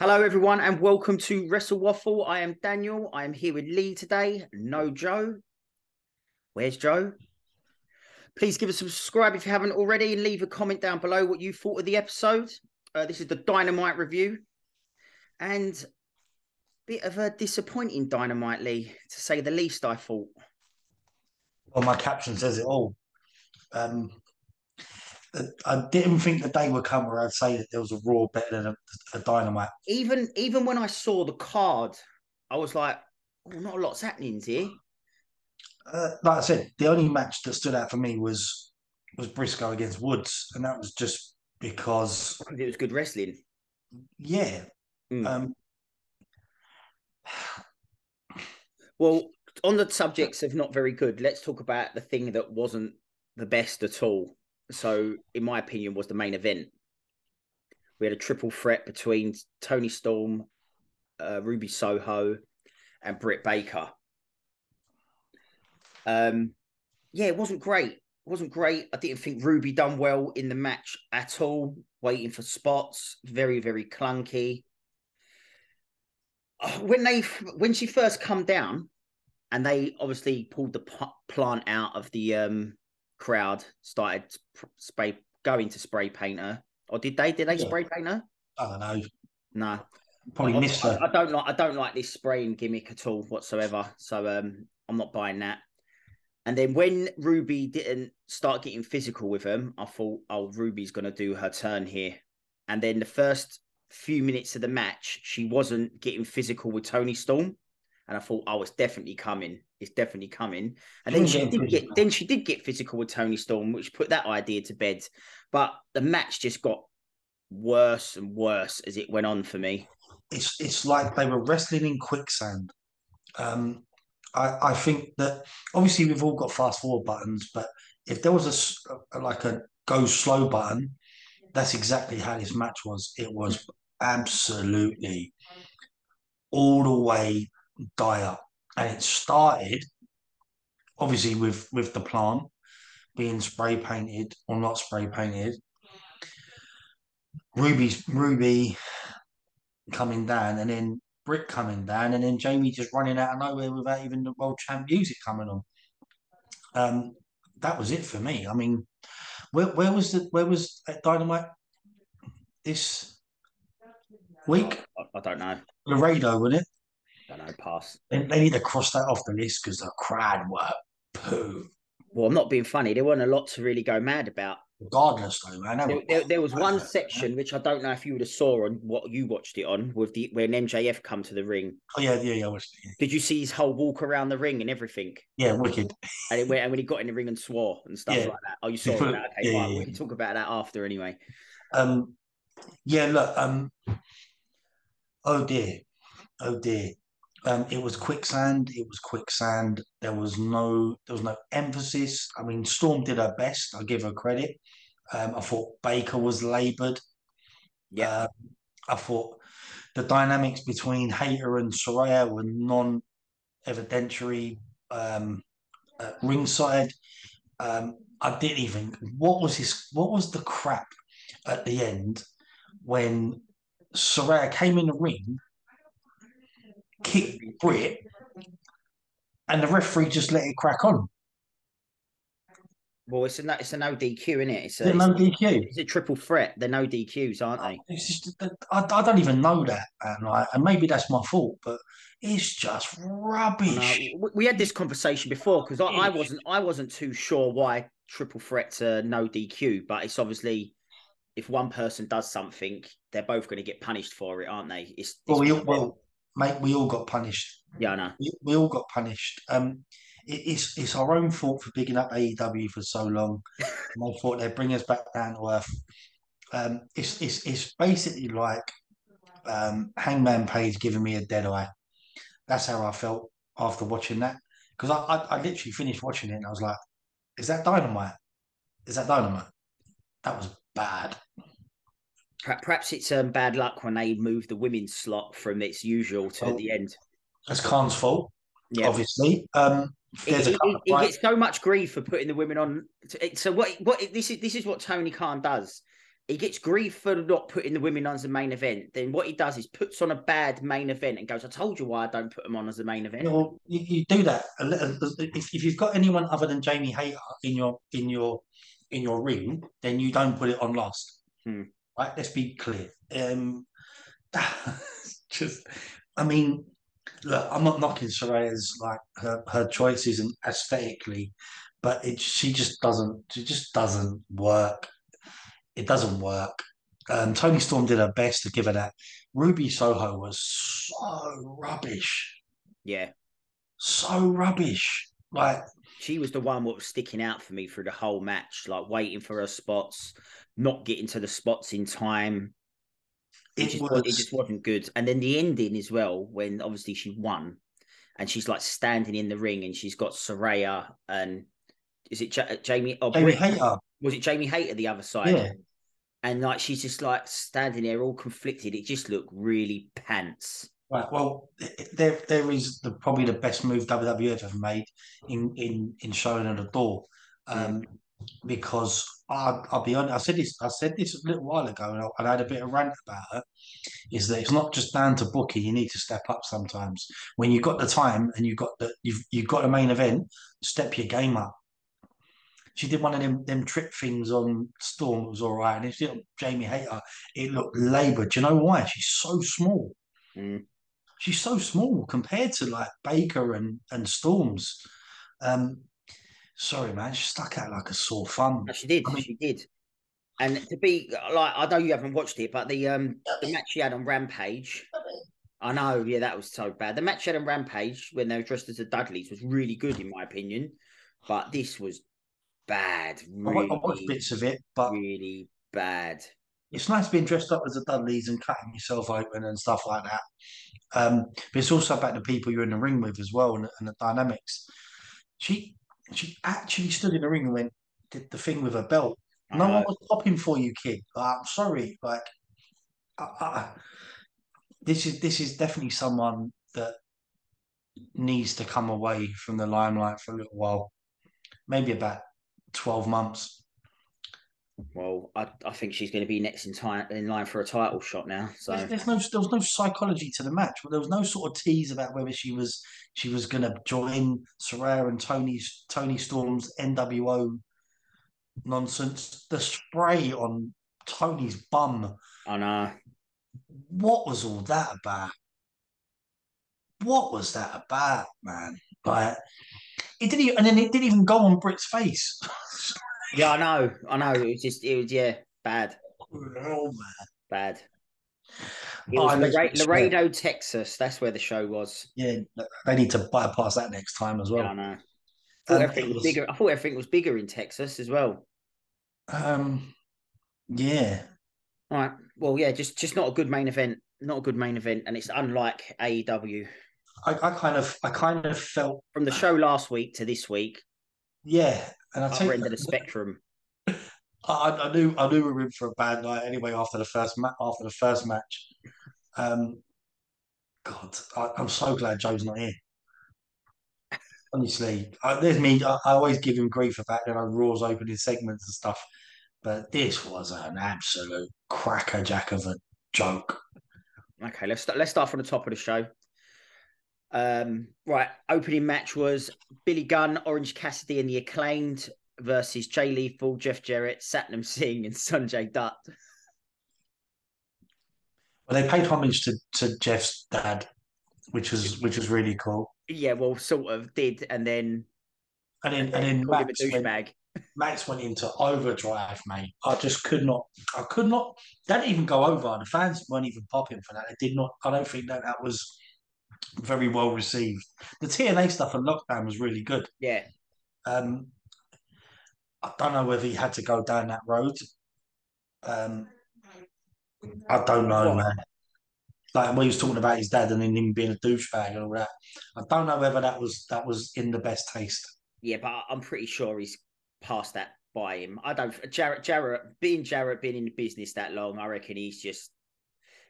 Hello, everyone, and welcome to Wrestle Waffle. I am Daniel. I am here with Lee today. No Joe. Where's Joe? Please give us a subscribe if you haven't already, and leave a comment down below what you thought of the episode. Uh, this is the Dynamite review, and bit of a disappointing Dynamite, Lee, to say the least. I thought. Well, my caption says it all. Um, I didn't think the day would come where I'd say that there was a Raw better than a, a Dynamite. Even even when I saw the card, I was like, "Oh, not a lot's happening here." Uh, like I said, the only match that stood out for me was was Briscoe against Woods, and that was just because It was good wrestling. yeah. Mm. Um, Well, on the subjects of not very good, let's talk about the thing that wasn't the best at all. So, in my opinion, was the main event. We had a triple threat between Toni Storm, uh, Ruby Soho, and Britt Baker. Um, yeah, it wasn't great. It wasn't great. I didn't think Ruby done well in the match at all. Waiting for spots, very very clunky. Uh, When they when she first come down, and they obviously pulled the plant out of the um, crowd, started pr- spray going to spray paint her. Or did they? Did they Yeah. spray paint her? I don't know. No. Probably I, missed I, her. I don't like I don't like this spraying gimmick at all whatsoever. So um I'm not buying that. And then when Ruby didn't start getting physical with him, I thought, oh, Ruby's gonna do her turn here. And then the first few minutes of the match, she wasn't getting physical with Toni Storm. And I thought, oh, it's definitely coming. It's definitely coming. And then She did get physical. then she did get physical with Toni Storm, which put that idea to bed. But the match just got worse and worse as it went on for me. It's it's like they were wrestling in quicksand. Um, I I think that obviously we've all got fast forward buttons, but if there was a, like a go slow button, that's exactly how this match was. It was absolutely all the way dire, and it started obviously with with the plant being spray painted or not spray painted. Ruby's Ruby coming down, and then Britt coming down, and then Jamie just running out of nowhere without even the world champ music coming on. Um, that was it for me. I mean, where where was the where was Dynamite this week? I, I don't know. Laredo, wasn't it? I don't know. Pass. They, they need to cross that off the list because the crowd were poo. Well, I'm not being funny. There weren't a lot to really go mad about. Regardless, though, man. There, there, there was one section which I don't know if you would have saw on what you watched it on with the when MJF come to the ring. Oh yeah, yeah, yeah. was- Did you see his whole walk around the ring and everything? Yeah, wicked. And, it, went- and when he got in the ring and swore and stuff Yeah. like that. Oh, you saw that? Okay, yeah, fine. yeah, We can talk about that after anyway. Um, yeah, look. Um, oh dear, oh dear. Um, it was quicksand. It was quicksand. There was no, there was no emphasis. I mean, Storm did her best. I give her credit. Um, I thought Baker was laboured. Yeah. Uh, I thought the dynamics between Hayter and Saraya were non-evidentiary. Um, uh, ringside. Um, I didn't even. What was his? What was the crap at the end when Saraya came in the ring, kicked Britt, and the referee just let it crack on? Well, it's a no- it's a no DQ, isn't it? It's a, it's, DQ. it's a triple threat. They're no DQs, aren't they? It's just, I, I don't even know that, and, like, and maybe that's my fault, but it's just rubbish. we- we had this conversation before because I, I wasn't I wasn't too sure why triple threats are no DQ, but it's obviously if one person does something, they're both going to get punished for it, aren't they? It's, Well, it's we, well, mate, we all got punished. yeah, I know. we, we all got punished. Um, it, it's it's our own fault for picking up AEW for so long. and they thought they'd bring us back down to earth. Um, it's it's it's basically like um, Hangman Page giving me a dead eye. That's how I felt after watching that because I, I I literally finished watching it and I was like, "Is that dynamite? Is that dynamite?" That was bad. Per- Perhaps it's um, bad luck when they move the women's slot from its usual to Oh. the end. That's Khan's fault, Yeah, obviously. Um, he, there's a he- he- he gets so much grief for putting the women on. So what? What this is? This is what Tony Khan does. he gets grief for not putting the women on as a main event. Then what he does is puts on a bad main event and goes, "I told you why I don't put them on as the main event." You, you, you do that a little- if, if you've got anyone other than Jamie Hayter in your in your in your ring, then you don't put it on last. Hmm. Right? Let's be clear. Um, just, I mean, look, I'm not knocking Saraya's like her her choices and aesthetically, but it she just doesn't it just doesn't work. It doesn't work. Um, Toni Storm did her best to give her that. Ruby Soho was so rubbish, Yeah, so rubbish. Like she was the one what was sticking out for me through the whole match, like waiting for her spots, not getting to the spots in time. It, it just, was... it just wasn't good. And then the ending as well, when obviously she won, and she's like standing in the ring, and she's got Saraya and is it ja- Jamie? Oh, Jamie Britt- Hayter. was it Jamie Hayter the other side? Yeah, And like she's just like standing there, all conflicted. It just looked really pants. right. Well, there there is the probably the best move WWE have ever made in in in showing her the door. Um, because I, I'll be honest, I said this, I said this a little while ago, and I, and I had a bit of rant about her. Is that it's not just down to booking; you need to step up sometimes. When you've got the time and you've got the you've you've got a main event, step your game up. She did one of them them trip things on Storm. It was all right, and if you look Jamie Hayter, it looked laboured. Do you know why? She's so small. Mm. She's so small compared to like Baker and and Storms. Um, sorry, man, she stuck out like a sore thumb. No, she did. I mean- she did. And to be like, I know you haven't watched it, but the um the match she had on Rampage, I know, yeah, that was so bad. The match she had on Rampage when they were dressed as the Dudleys was really good in my opinion, but this was bad, I, I watched bits of it, but really bad. it's nice being dressed up as the Dudleys and cutting yourself open and stuff like that. Um, but it's also about the people you're in the ring with as well and, and the dynamics. She she actually stood in the ring and went did the thing with her belt. No one was popping for you, kid. Like, I'm sorry. Like, I, I, this is this is definitely someone that needs to come away from the limelight for a little while, maybe about twelve months. Well, I, I think she's going to be next in time in line for a title shot now. So There's, no there was no psychology to the match, but there was no sort of tease about whether she was she was going to join Saraya and Toni's Toni Storm's NWO nonsense. The spray on Toni's bum. I know. What was all that about? What was that about, man? But it didn't, even, and then it didn't even go on Britt's face. Yeah, I know. I know. It was just, it was yeah, bad, oh man! bad. It Oh, was and Lare- be fair. Laredo, Texas. That's where the show was. Yeah, they need to bypass that next time as well. Yeah, I know. I thought everything was was- bigger. I thought everything was bigger in Texas as well. Um, yeah, All right. Well, yeah, just just not a good main event. Not a good main event, and it's unlike AEW I, I kind of, I kind of felt, from the show last week to this week. yeah, and I take, end of the spectrum. I, I knew, I knew we were in for a bad night anyway after the first ma- after the first match. Um, God, I, I'm so glad Joe's not here. Honestly, I, there's me. I, I always give him grief about you know Raw's opening segments and stuff, but this was an absolute crackerjack of a joke. Okay, let's start, let's start from the top of the show. Um, right, opening match was Billy Gunn, Orange Cassidy, and the Acclaimed versus Jay Lethal, Jeff Jarrett, Satnam Singh, and Sanjay Dutt. Well, they paid homage to, to Jeff's dad, which was which was really cool. Yeah, well, sort of did, and then And then and then called him a Max went. Max went into overdrive, mate. I just could not. I could not. That didn't even go over. The fans weren't even popping for that. It did not. I don't think that that was very well received. The TNA stuff on lockdown was really good. Yeah, Um, I don't know whether he had to go down that road. Um, I don't know, man. Like when he was talking about his dad and then him being a douchebag and all that. I don't know whether that was that was in the best taste. yeah, but I'm pretty sure he's passed that by him. I don't. Jarrett, Jarrett, being Jarrett, being in the business that long, I reckon he's just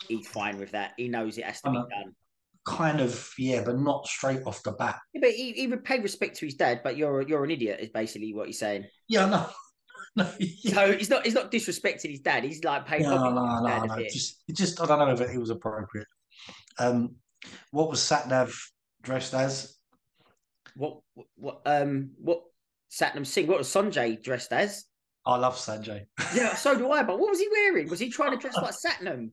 he's fine with that. He knows it has to be know. done. Kind of, yeah, but not straight off the bat. Yeah, but he, he would pay respect to his dad, but you're you're an idiot, is basically what he's saying. Yeah, know. no, yeah. So he's not he's not disrespecting his dad. He's like paying no, no, no, dad no. Just, just, I don't know if it, it was appropriate. Um, what was Satnav dressed as? What what um what Satnam Singh? What was Sanjay dressed as? I love Sanjay. Yeah, so do I. But what was he wearing? Was he trying to dress like Satnam?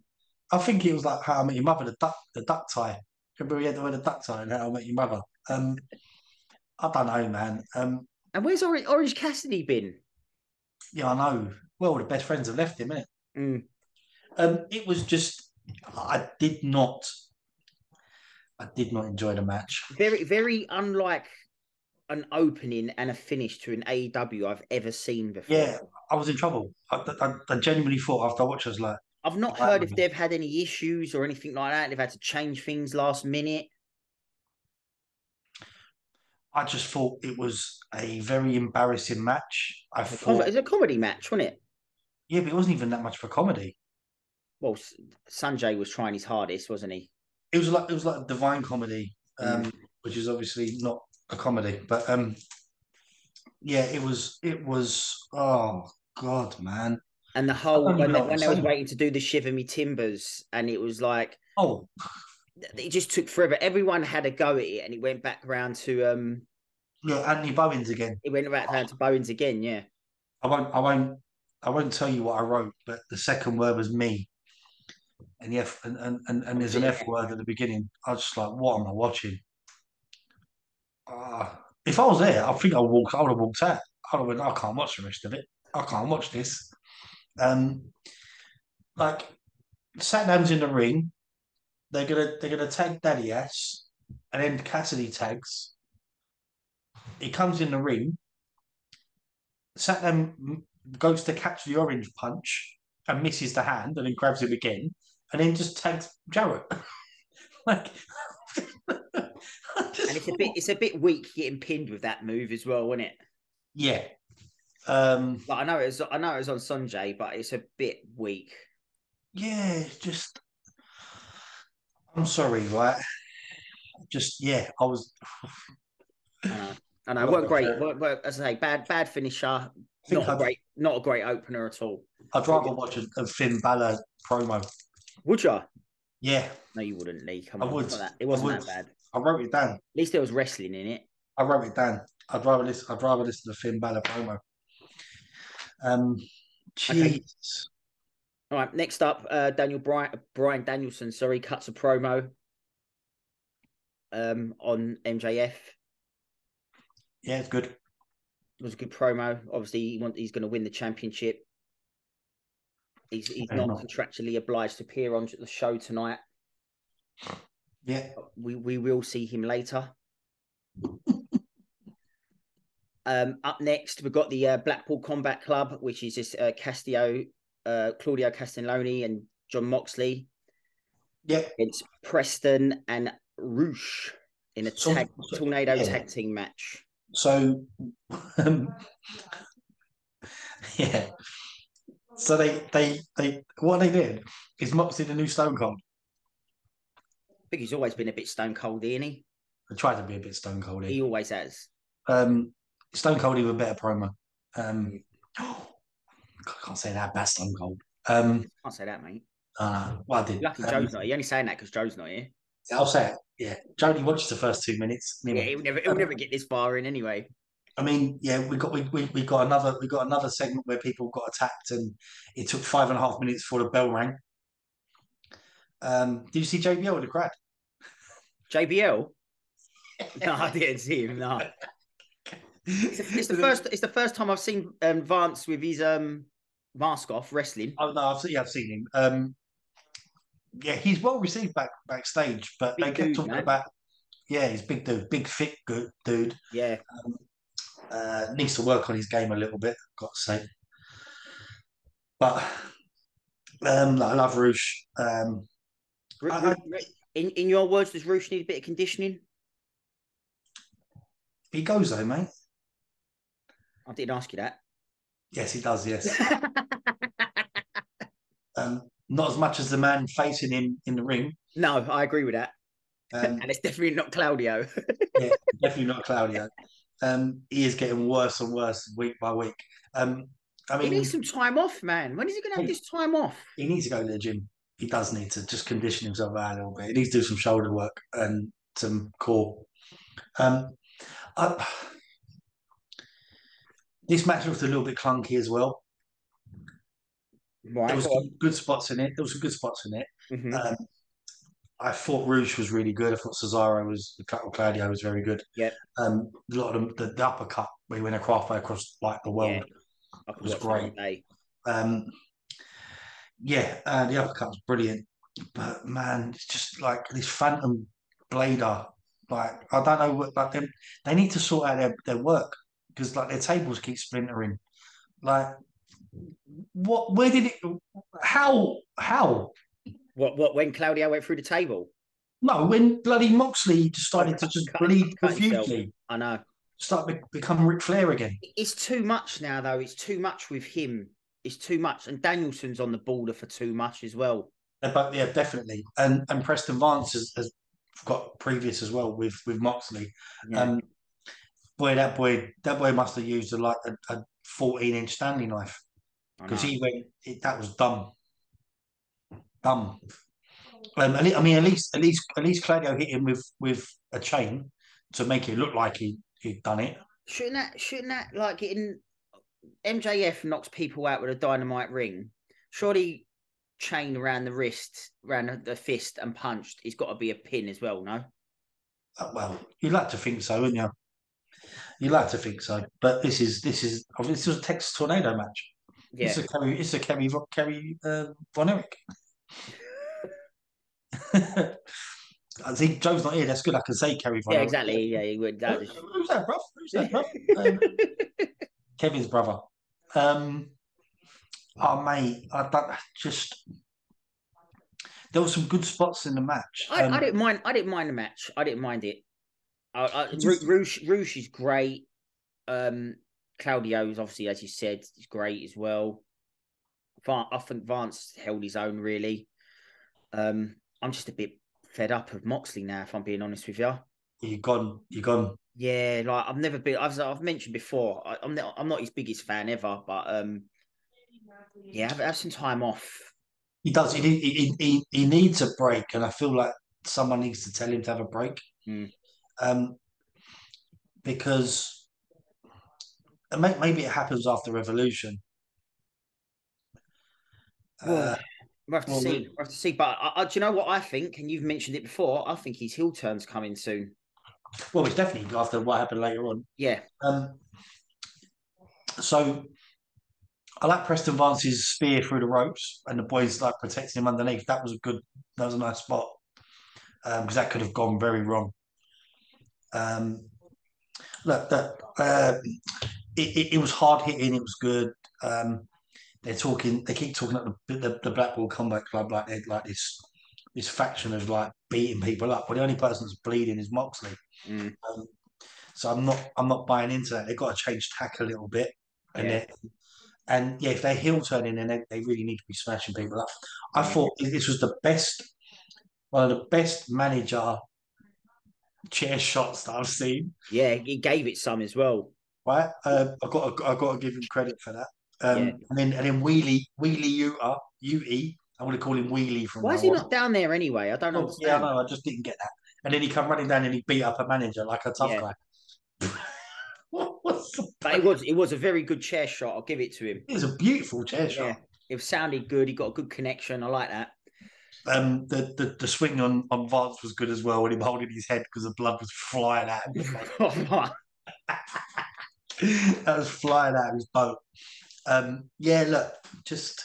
I think he was like How I Met Your Mother, the duck, the duck tie. Remember he had the duck tie in How I Met Your Mother. Um, I don't know, man. Um, And where's Orange, Orange Cassidy been? yeah, I know. Well, the best friends have left him, innit? Mm. Um, it was just, I did not, I did not enjoy the match. Very very unlike an opening and a finish to an AEW I've ever seen before. Yeah, I was in trouble. I, I, I genuinely thought after I watched, I was like, I've not heard if they've had any issues or anything like that. They've had to change things last minute. I just thought it was a very embarrassing match. I It's thought, com- it's a comedy match, wasn't it? yeah, but it wasn't even that much of a comedy. Well, Sanjay was trying his hardest, wasn't he? It was like it was like a divine comedy, um, Mm. which is obviously not a comedy. But um, yeah, it was. It was. Oh God, man. And the whole when even they, when they was waiting to do the Shiver Me Timbers, and it was like Oh, it just took forever. Everyone had a go at it, and it went back round to um, yeah, Anthony Bowens again. it went back round to Bowens again. Yeah, I won't. I won't. I won't tell you what I wrote, but the second word was me. And the F and, and, and, and there's an F word at the beginning. I was just like, what am I watching? Ah, if I was there, I think I would walk. I would have walked out. I would have went. I can't watch the rest of it. I can't watch this. Um, like Satnam's in the ring. They're gonna they're gonna tag Daddy ass, and then Cassidy tags. He comes in the ring. Satnam goes to catch the orange punch and misses the hand, and then grabs him again, and then just tags Jarrett. like, and it's a bit it's a bit weak getting pinned with that move as well, wasn't it? yeah. Um, Like I know it was I know it was on Sanjay, but it's a bit weak. yeah, just. I'm sorry, right? Just yeah, I was. I know. I know. Weren't great. weren't- weren't- as I say, bad bad finisher. Not a great, not a great opener at all. I'd rather watch a, a Finn Balor promo. Would you? Yeah, No, you wouldn't, Lee. Come I on, would. that- it wasn't that bad. I wrote it down. At least there was wrestling in it. I wrote it down. I'd rather listen. I'd rather listen to Finn Balor promo. Um, Okay. All right, next up, uh, Daniel Bryan, Bryan Danielson, sorry, cuts a promo um, on MJF. Yeah, it's good. It was a good promo. Obviously, he want, he's going to win the championship. He's he's not enough. contractually obliged to appear on the show tonight. Yeah, We we will see him later. um, up next, we've got the uh, Blackpool Combat Club, which is this uh, Castillo, uh, Claudio Castelloni, and Jon Moxley yeah. against Preston and Roosh in a So- tag, tornado yeah. tag team match. So, um, yeah. So they they they what they did is Moxley the new Stone Cold. I think he's always been a bit stone cold, isn't he? They tried to be a bit Stone Cold. He always has. Um, Stone Cold even better promo. Um, I can't say that. Best Stone Cold. Um, Can't say that, mate. uh, well, I did. Lucky Um, Joe's not. You're only saying that because Joe's not here. I'll say it. Yeah, Joe Jody watches the first two minutes. Yeah, he'll never, he'll never get this far in anyway. I mean, yeah, we got we, we, we got another we got another segment where people got attacked, and it took five and a half minutes before the bell rang. Um, did you see JBL in the crowd? JBL? No, I didn't see him. No, it's the, it's the first. It's the first time I've seen um, Vance with his um mask off wrestling. Oh no, I've seen, yeah, I've seen him. Um, yeah, he's well received back backstage, but Big they kept dude, talking man. about. Yeah, he's big dude, big fit good dude. Yeah, Uh, needs to work on his game a little bit, got to say. But um, I love Roosh. Um, Ru- I- Ru- in in your words, does Roosh need a bit of conditioning? he goes though, mate. I didn't ask you that. Yes, he does. Yes. Um, not as much as the man facing him in the ring. no, I agree with that, Um, and it's definitely not Claudio. yeah, definitely not Claudio. Um, he is getting worse and worse week by week. Um, I he needs some time off, man. When is he going to have this time off? he needs to go to the gym. He does need to just condition himself out a little bit. He needs to do some shoulder work and some core. Um, I, this match looked a little bit clunky as well. There was some good spots in it. There was some good spots in it. Mhm. Um, I thought Rouge was really good. I thought Cesaro was, or Claudio was very good. Yeah. Um, a lot of them, the, the uppercut where he went halfway across like the world. Could was watch that all great. Um, yeah, uh, the uppercut was brilliant, but man, it's just like this Phantom Blader. Like I don't know what like they they need to sort out their, their work because like their tables keep splintering. Like what? Where did it? How? How? What? What? When Claudio went through the table? No, when bloody Moxley decided to just Cut- bleed profusely, I know. start be- become Ric Flair again. It's too much now, though. It's too much with him. It's too much, and Danielson's on the border for too much as well. But yeah, definitely. And and Preston Vance has, has got previous as well with with Moxley. Yeah. Um, boy, that boy, that boy must have used a, like a, a fourteen inch Stanley knife because he went. It, that was dumb, dumb. Um, I mean, at least at least at least Claudio hit him with with a chain to make it look like he he'd done it. Shouldn't that? Shouldn't that like in MJF knocks people out with a dynamite ring? Surely, chain around the wrist, around the- the fist, and punched. He's got to be a pin as well, no? Uh, well, you'd like to think so, wouldn't you? You'd like to think so, but this is this is this was a Texas tornado match. Yeah. It's a Kerry, it's a Kerry, Kerry uh, Von Erich. I think Joe's not here. That's good. I can say Kerry Von Yeah, exactly. Yeah, he would. That is... Who's that, bruv? Who's that, bruv? Um, Kevin's brother. Um, oh, mate, I don't, just there were some good spots in the match. I, Um, I didn't mind. I didn't mind the match. I didn't mind it. I, I, just- Ru- Rouge, Rouge is great. Um, Claudio's obviously, as you said, is great as well. I think Vance held his own really. Um, I'm just a bit fed up of Moxley now, if I'm being honest with you. You're gone. You're gone. Yeah, like I've never been. I've I've mentioned before. I, I'm not. I'm not his biggest fan ever, but um, yeah, have, have some time off. He does. He, he, he, he needs a break, and I feel like someone needs to tell him to have a break. Mm. Um, because may- maybe it happens after Revolution. Well, Uh, We'll have to well, see. we- We'll have to see. But I, I, do you know what I think? And you've mentioned it before. I think his heel turn's coming soon. well, it's definitely after what happened later on. Yeah, Um, so I like Preston Vance's spear through the ropes and the boys like protecting him underneath. That was a good, that was a nice spot because that could have gone very wrong. Um, look, that uh, it, it, it was hard hitting. It was good. Um, they're talking. They keep talking about the, the, the Blackpool Combat Club like they're like this this faction of like beating people up. But the only person that's bleeding is Moxley. Mm. Um, so I'm not I'm not buying into that. They've got to change tack a little bit. And Yeah. and yeah, if they're heel turning, then they, they really need to be smashing people up. I Yeah. thought this was the best, one of the best manager chair shots that I've seen. yeah. He gave it some as well. Right, uh, I got I got to give him credit for that. Um, Yeah. And then and then Wheelie Wheelie Uta Ute. I want to call him Wheelie from Why is he on. not down there anyway? I don't Oh, yeah, know. I just didn't get that. And then he come running down and he beat up a manager like a tough Yeah. guy. what was But it was it was a very good chair shot. I'll give it to him. It was a beautiful chair shot. It sounded good. He got a good connection. I like that. Um, the, the the swing on on Vance was good as well when he was holding his head because the blood was flying out. Of his that was flying out of his boat. Um, yeah, look, just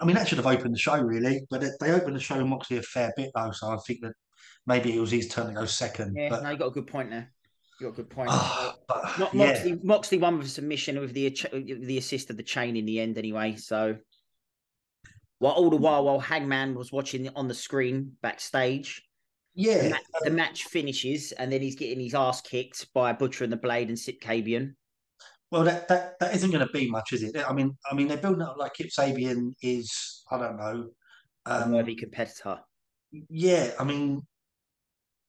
I mean that should have opened the show really, but it, they opened the show with Moxley a fair bit though, so I think that maybe it was his turn to go second. yeah, but no, you got a good point there. You got a good point. Ah, but Mo- yeah, Moxley, Moxley won with submission with the the assist of the chain in the end, anyway. So, while all the while, while Hangman was watching on the screen backstage, the, yeah, the match finishes, and then he's getting his ass kicked by Butcher and the Blade and Sip Cabian. Well, that, that, that isn't going to be much, is it? I mean, I mean, they're building up like Kip Sabian is. I don't know. A Um, worthy competitor. yeah, I mean,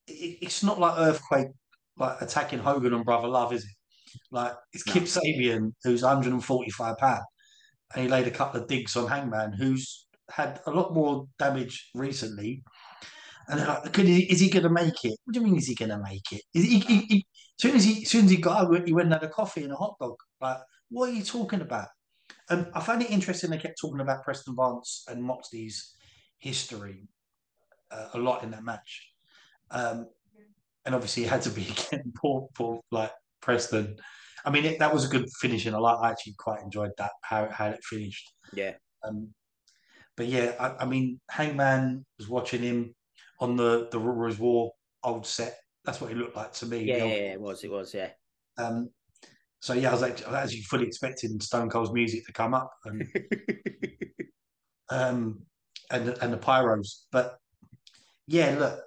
it, it's not like Earthquake like attacking Hogan and Brother Love, is it? Like it's No. Kip Sabian who's 145 pounds. And he laid a couple of digs on Hangman, who's had a lot more damage recently. And they're like, "Could he, is he going to make it? What do you mean, is he going to make it? Is he, he, he, soon as he, soon as he got out, he went and had a coffee and a hot dog. Like, what are you talking about? And I find it interesting. They kept talking about Preston Vance and Moxley's history uh, a lot in that match, um, and obviously it had to be again poor, poor like Preston. I mean, it, that was a good finishing. I like. I actually quite enjoyed that how how it finished. Yeah. Um, but yeah, I, I, mean, Hangman was watching him on the the Raw War old set. That's what it looked like to me. Yeah, yeah, it was. It was. Yeah. Um, so yeah, I was like, actually fully expecting Stone Cold's music to come up and um, and and the pyros, but yeah, look,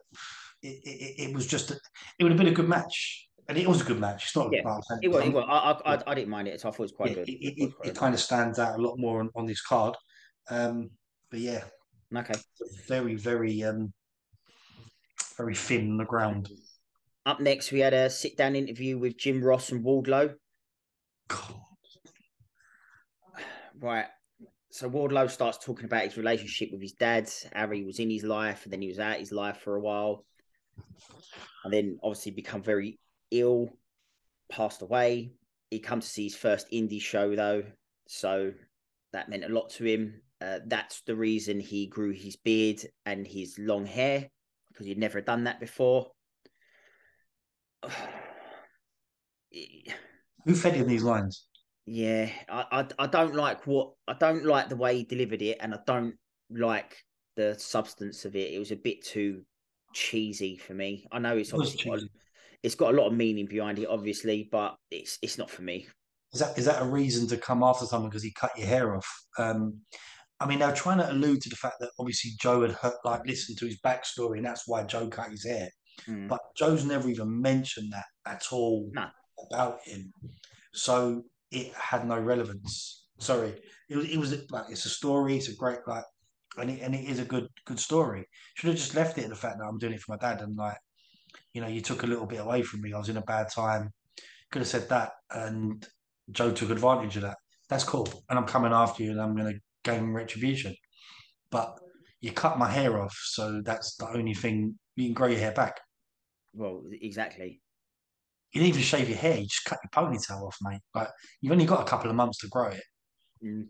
it, it, it was just a, it would have been a good match. And it was a good match. It's not. Yeah, it was. It was. I, I, I, didn't mind it. I thought it was quite yeah, good. It, it, it, it kind of stands out a lot more on, on this card. Um, but yeah, okay, very, very, um, very thin on the ground. Up next, we had a sit down interview with Jim Ross and Wardlow. God. Right. So Wardlow starts talking about his relationship with his dad. how he was in his life, and then he was out his life for a while, and then obviously become very ill, passed away. He come to see his first indie show though, so that meant a lot to him. Uh, that's the reason he grew his beard and his long hair because he'd never done that before. Who fed him these lines? Yeah, I, I, I don't like what I don't like the way he delivered it, and I don't like the substance of it. It was a bit too cheesy for me. I know it's obviously got, it's got a lot of meaning behind it, obviously, but it's it's not for me. Is that is that a reason to come after someone because he cut your hair off? Um, I mean, they're trying to allude to the fact that obviously Joe had heard, like listened to his backstory, and that's why Joe cut his hair. Mm. But Joe's never even mentioned that at all no. about him, so it had no relevance. Sorry, it was it was like it's a story. It's a great like, and it, and it is a good good story. Should have just left it at the fact that I'm doing it for my dad, and like, you know, you took a little bit away from me. I was in a bad time. Could have said that, and Joe took advantage of that. That's cool, and I'm coming after you, and I'm going to gain retribution. But you cut my hair off, so that's the only thing you can grow your hair back. Well, exactly. You didn't even shave your hair; you just cut your ponytail off, mate. Like you've only got a couple of months to grow it. Mm.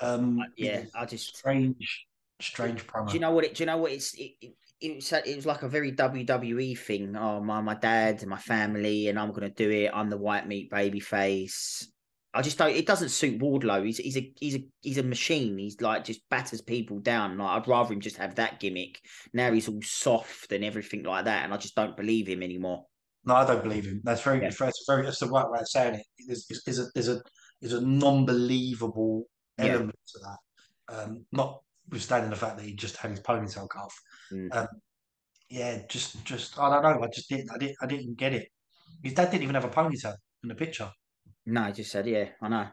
Um, yeah, I just strange, strange promo. Do you know what? It, do you know what? It's it, it, it was it was like a very WWE thing. Oh, my my dad and my family, and I'm gonna do it. I'm the white meat baby face. I just don't. It doesn't suit Wardlow. He's he's a he's a he's a machine. He's like just batters people down. Like I'd rather him just have that gimmick. Now he's all soft and everything like that, and I just don't believe him anymore. No, I don't believe him. That's very, yeah. that's very, that's the right way of saying it. There's, there's a, there's a, there's a non-believable element yeah. to that. Um, not notwithstanding the fact that he just had his ponytail cut off. Mm. Um, yeah, just, just, I don't know. I just didn't, I didn't, I didn't get it. His dad didn't even have a ponytail in the picture. No, he just said, yeah, I know.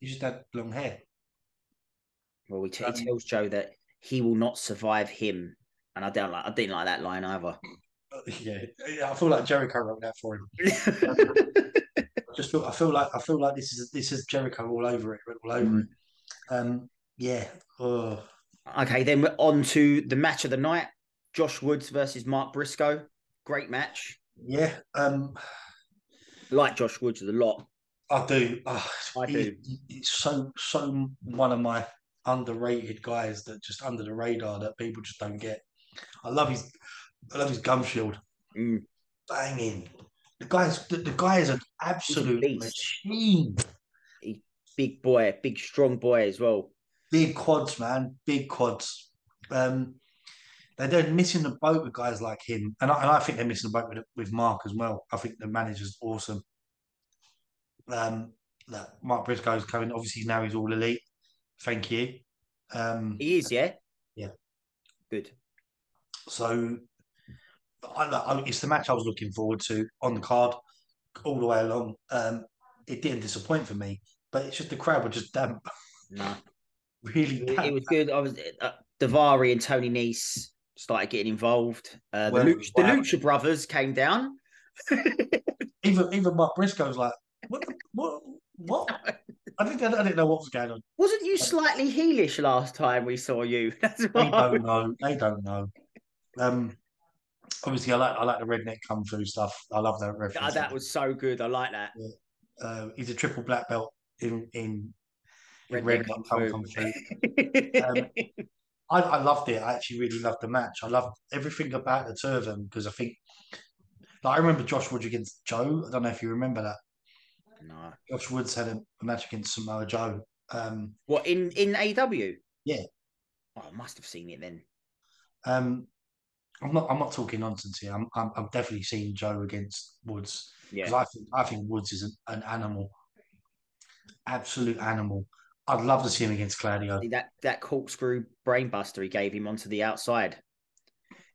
He just had long hair. Well, he, t- um, he tells Joe that he will not survive him, and I don't like. I didn't like that line either. Yeah, I feel like Jericho wrote that for him. I just feel, I feel like, I feel like this is this is Jericho all over it, all over mm. it. Um, yeah. Oh. Okay, then we're on to the match of the night: Josh Woods versus Mark Briscoe. Great match. Yeah. Um, like Josh Woods a lot. I do. Oh, I do. It's so so one of my underrated guys that just under the radar that people just don't get. I love his I love his gum shield. Mm. Banging. The guy's the, the guy is an absolute machine. He, big boy, big strong boy as well. Big quads, man. Big quads. Um, they're, they're missing the boat with guys like him, and I, and I think they're missing the boat with with Mark as well. I think the manager's awesome um, that Mark Briscoe's coming. Obviously, now he's all elite. Thank you. Um, he is, yeah. Yeah. Good. So, I, I, it's the match I was looking forward to on the card all the way along. Um, it didn't disappoint for me, but it's just the crowd were just damp. No. really it, it, was good. I was uh, Daivari and Tony Nese started getting involved. Uh, the, Lucha, the Lucha Brothers came down. even even Mark Briscoe's like, what? what? What? I didn't, I didn't know what was going on. Wasn't you slightly heelish last time we saw you? That's They don't know. They don't know. Um, obviously, I like I like the redneck come through stuff. I love that Oh, reference. that was so good. I like that. Uh, he's a triple black belt in in, Redneck Kung come, Fu. come through. Um, I, I loved it. I actually really loved the match. I loved everything about the two of them because I think, like, I remember Josh Woods against Joe. I don't know if you remember that. no. Josh Woods had a, a match against Samoa Joe. Um, What in in AW? Yeah. Oh, I must have seen it then. um, I'm not. I'm not talking nonsense here. I'm. I'm, I'm definitely seeing Joe against Woods because Yeah. I think I think Woods is an, an animal, absolute animal. I'd love to see him against Claudio. That that corkscrew brainbuster he gave him onto the outside.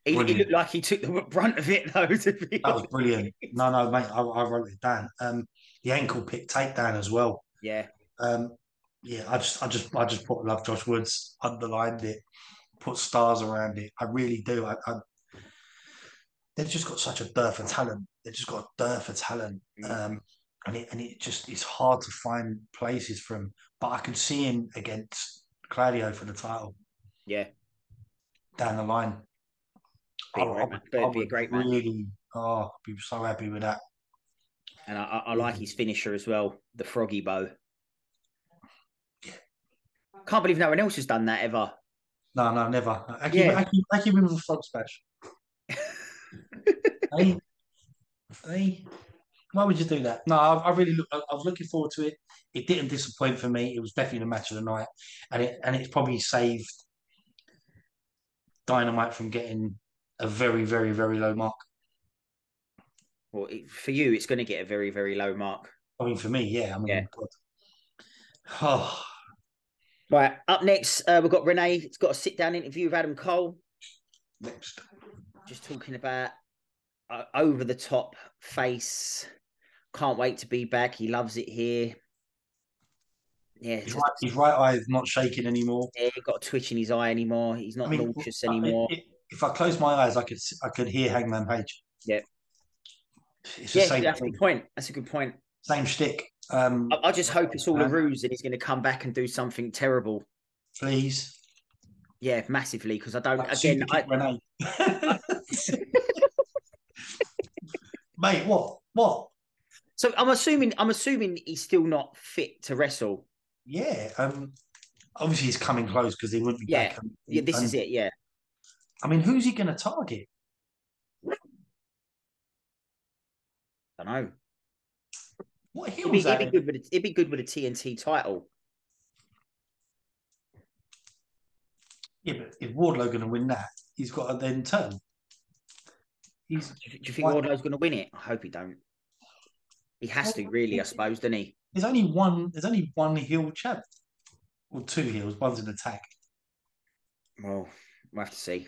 He, he looked like he took the brunt of it though. To be That was brilliant. No, no, mate. I, I wrote it down. Um, the ankle pick takedown as well. Yeah. Um, yeah, I just, I just, I just put love Josh Woods, underlined it, put stars around it. I really do. I, I they've just got such a dearth of talent. They've just got a dearth of talent, Mm. um, and it, and it just it's hard to find places for him. But I can see him against Claudio for the title Yeah. down the line. Be a great match. It'd be a would great match. really, oh, I'd be so happy with that. And I, I, I like his finisher as well, the froggy bow. Can't believe no one else has done that ever. No, no, never. I keep, Yeah. I keep, I keep him with a frog splash. hey, hey, why would you do that? No, I, I really look. I, I was looking forward to it. It didn't disappoint for me. It was definitely the match of the night, and it and it's probably saved Dynamite from getting a very, very, very low mark. Well, it, for you, it's going to get a very, very low mark. I mean, for me, yeah. I mean, Yeah. God. Oh, Right. Up next, uh, we've got Renee. It's got a sit down interview with Adam Cole, next. just talking about uh, over the top face. Can't wait to be back. He loves it here. Yeah, His right, his right eye is not shaking anymore. yeah, got a twitch in his eye anymore. He's not I mean, nauseous I- anymore. If, I close my eyes, I could I could hear Hangman Page. Yeah. It's the yeah, same that's a good point. That's a good point. same shtick. Um, I, I just hope it's all a Um, ruse and he's going to come back and do something terrible. please. Yeah, massively. Because I don't. Like again, I, Renee. Mate, what? What? So I'm assuming. I'm assuming he's still not fit to wrestle. Yeah. Um. Obviously, he's coming close because he wouldn't be Yeah. back. Yeah, this is it. Yeah. I mean, who's he going to target? I don't know. What It'd be, it'd be good with a, it'd be good with a TNT title. Yeah, but if Wardlow going to win that, he's got to then turn. He's Do you, think Wardlow's going to win it? I hope he don't. He has to, really, I suppose, doesn't he? there's only one. There's only one heel champ, or two heels. One's an attack. Well, we'll have to see.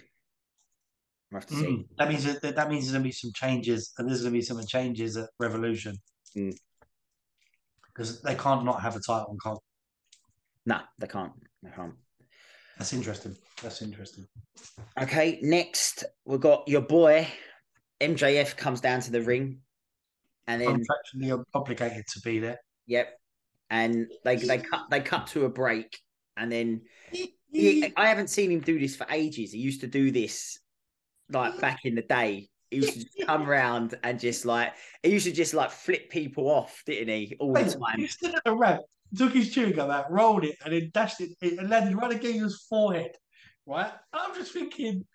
We'll have to see. Mm. That means that, that means there's going to be some changes, and there's going to be some changes at Revolution Mm. because they can't not have a title card. No, they can't. They can't. That's interesting. That's interesting. Okay, next we've got your boy MJF comes down to the ring, and then Contractually obligated to be there. yep, and they they cut they cut to a break, and then he, I haven't seen him do this for ages. He used to do this like back in the day. He used to just come around and just like he used to just like flip people off, didn't he? All the time. He stood at the ramp, took his chewing gum out, rolled it, and then dashed it and landed right against his forehead. Right? I'm just thinking,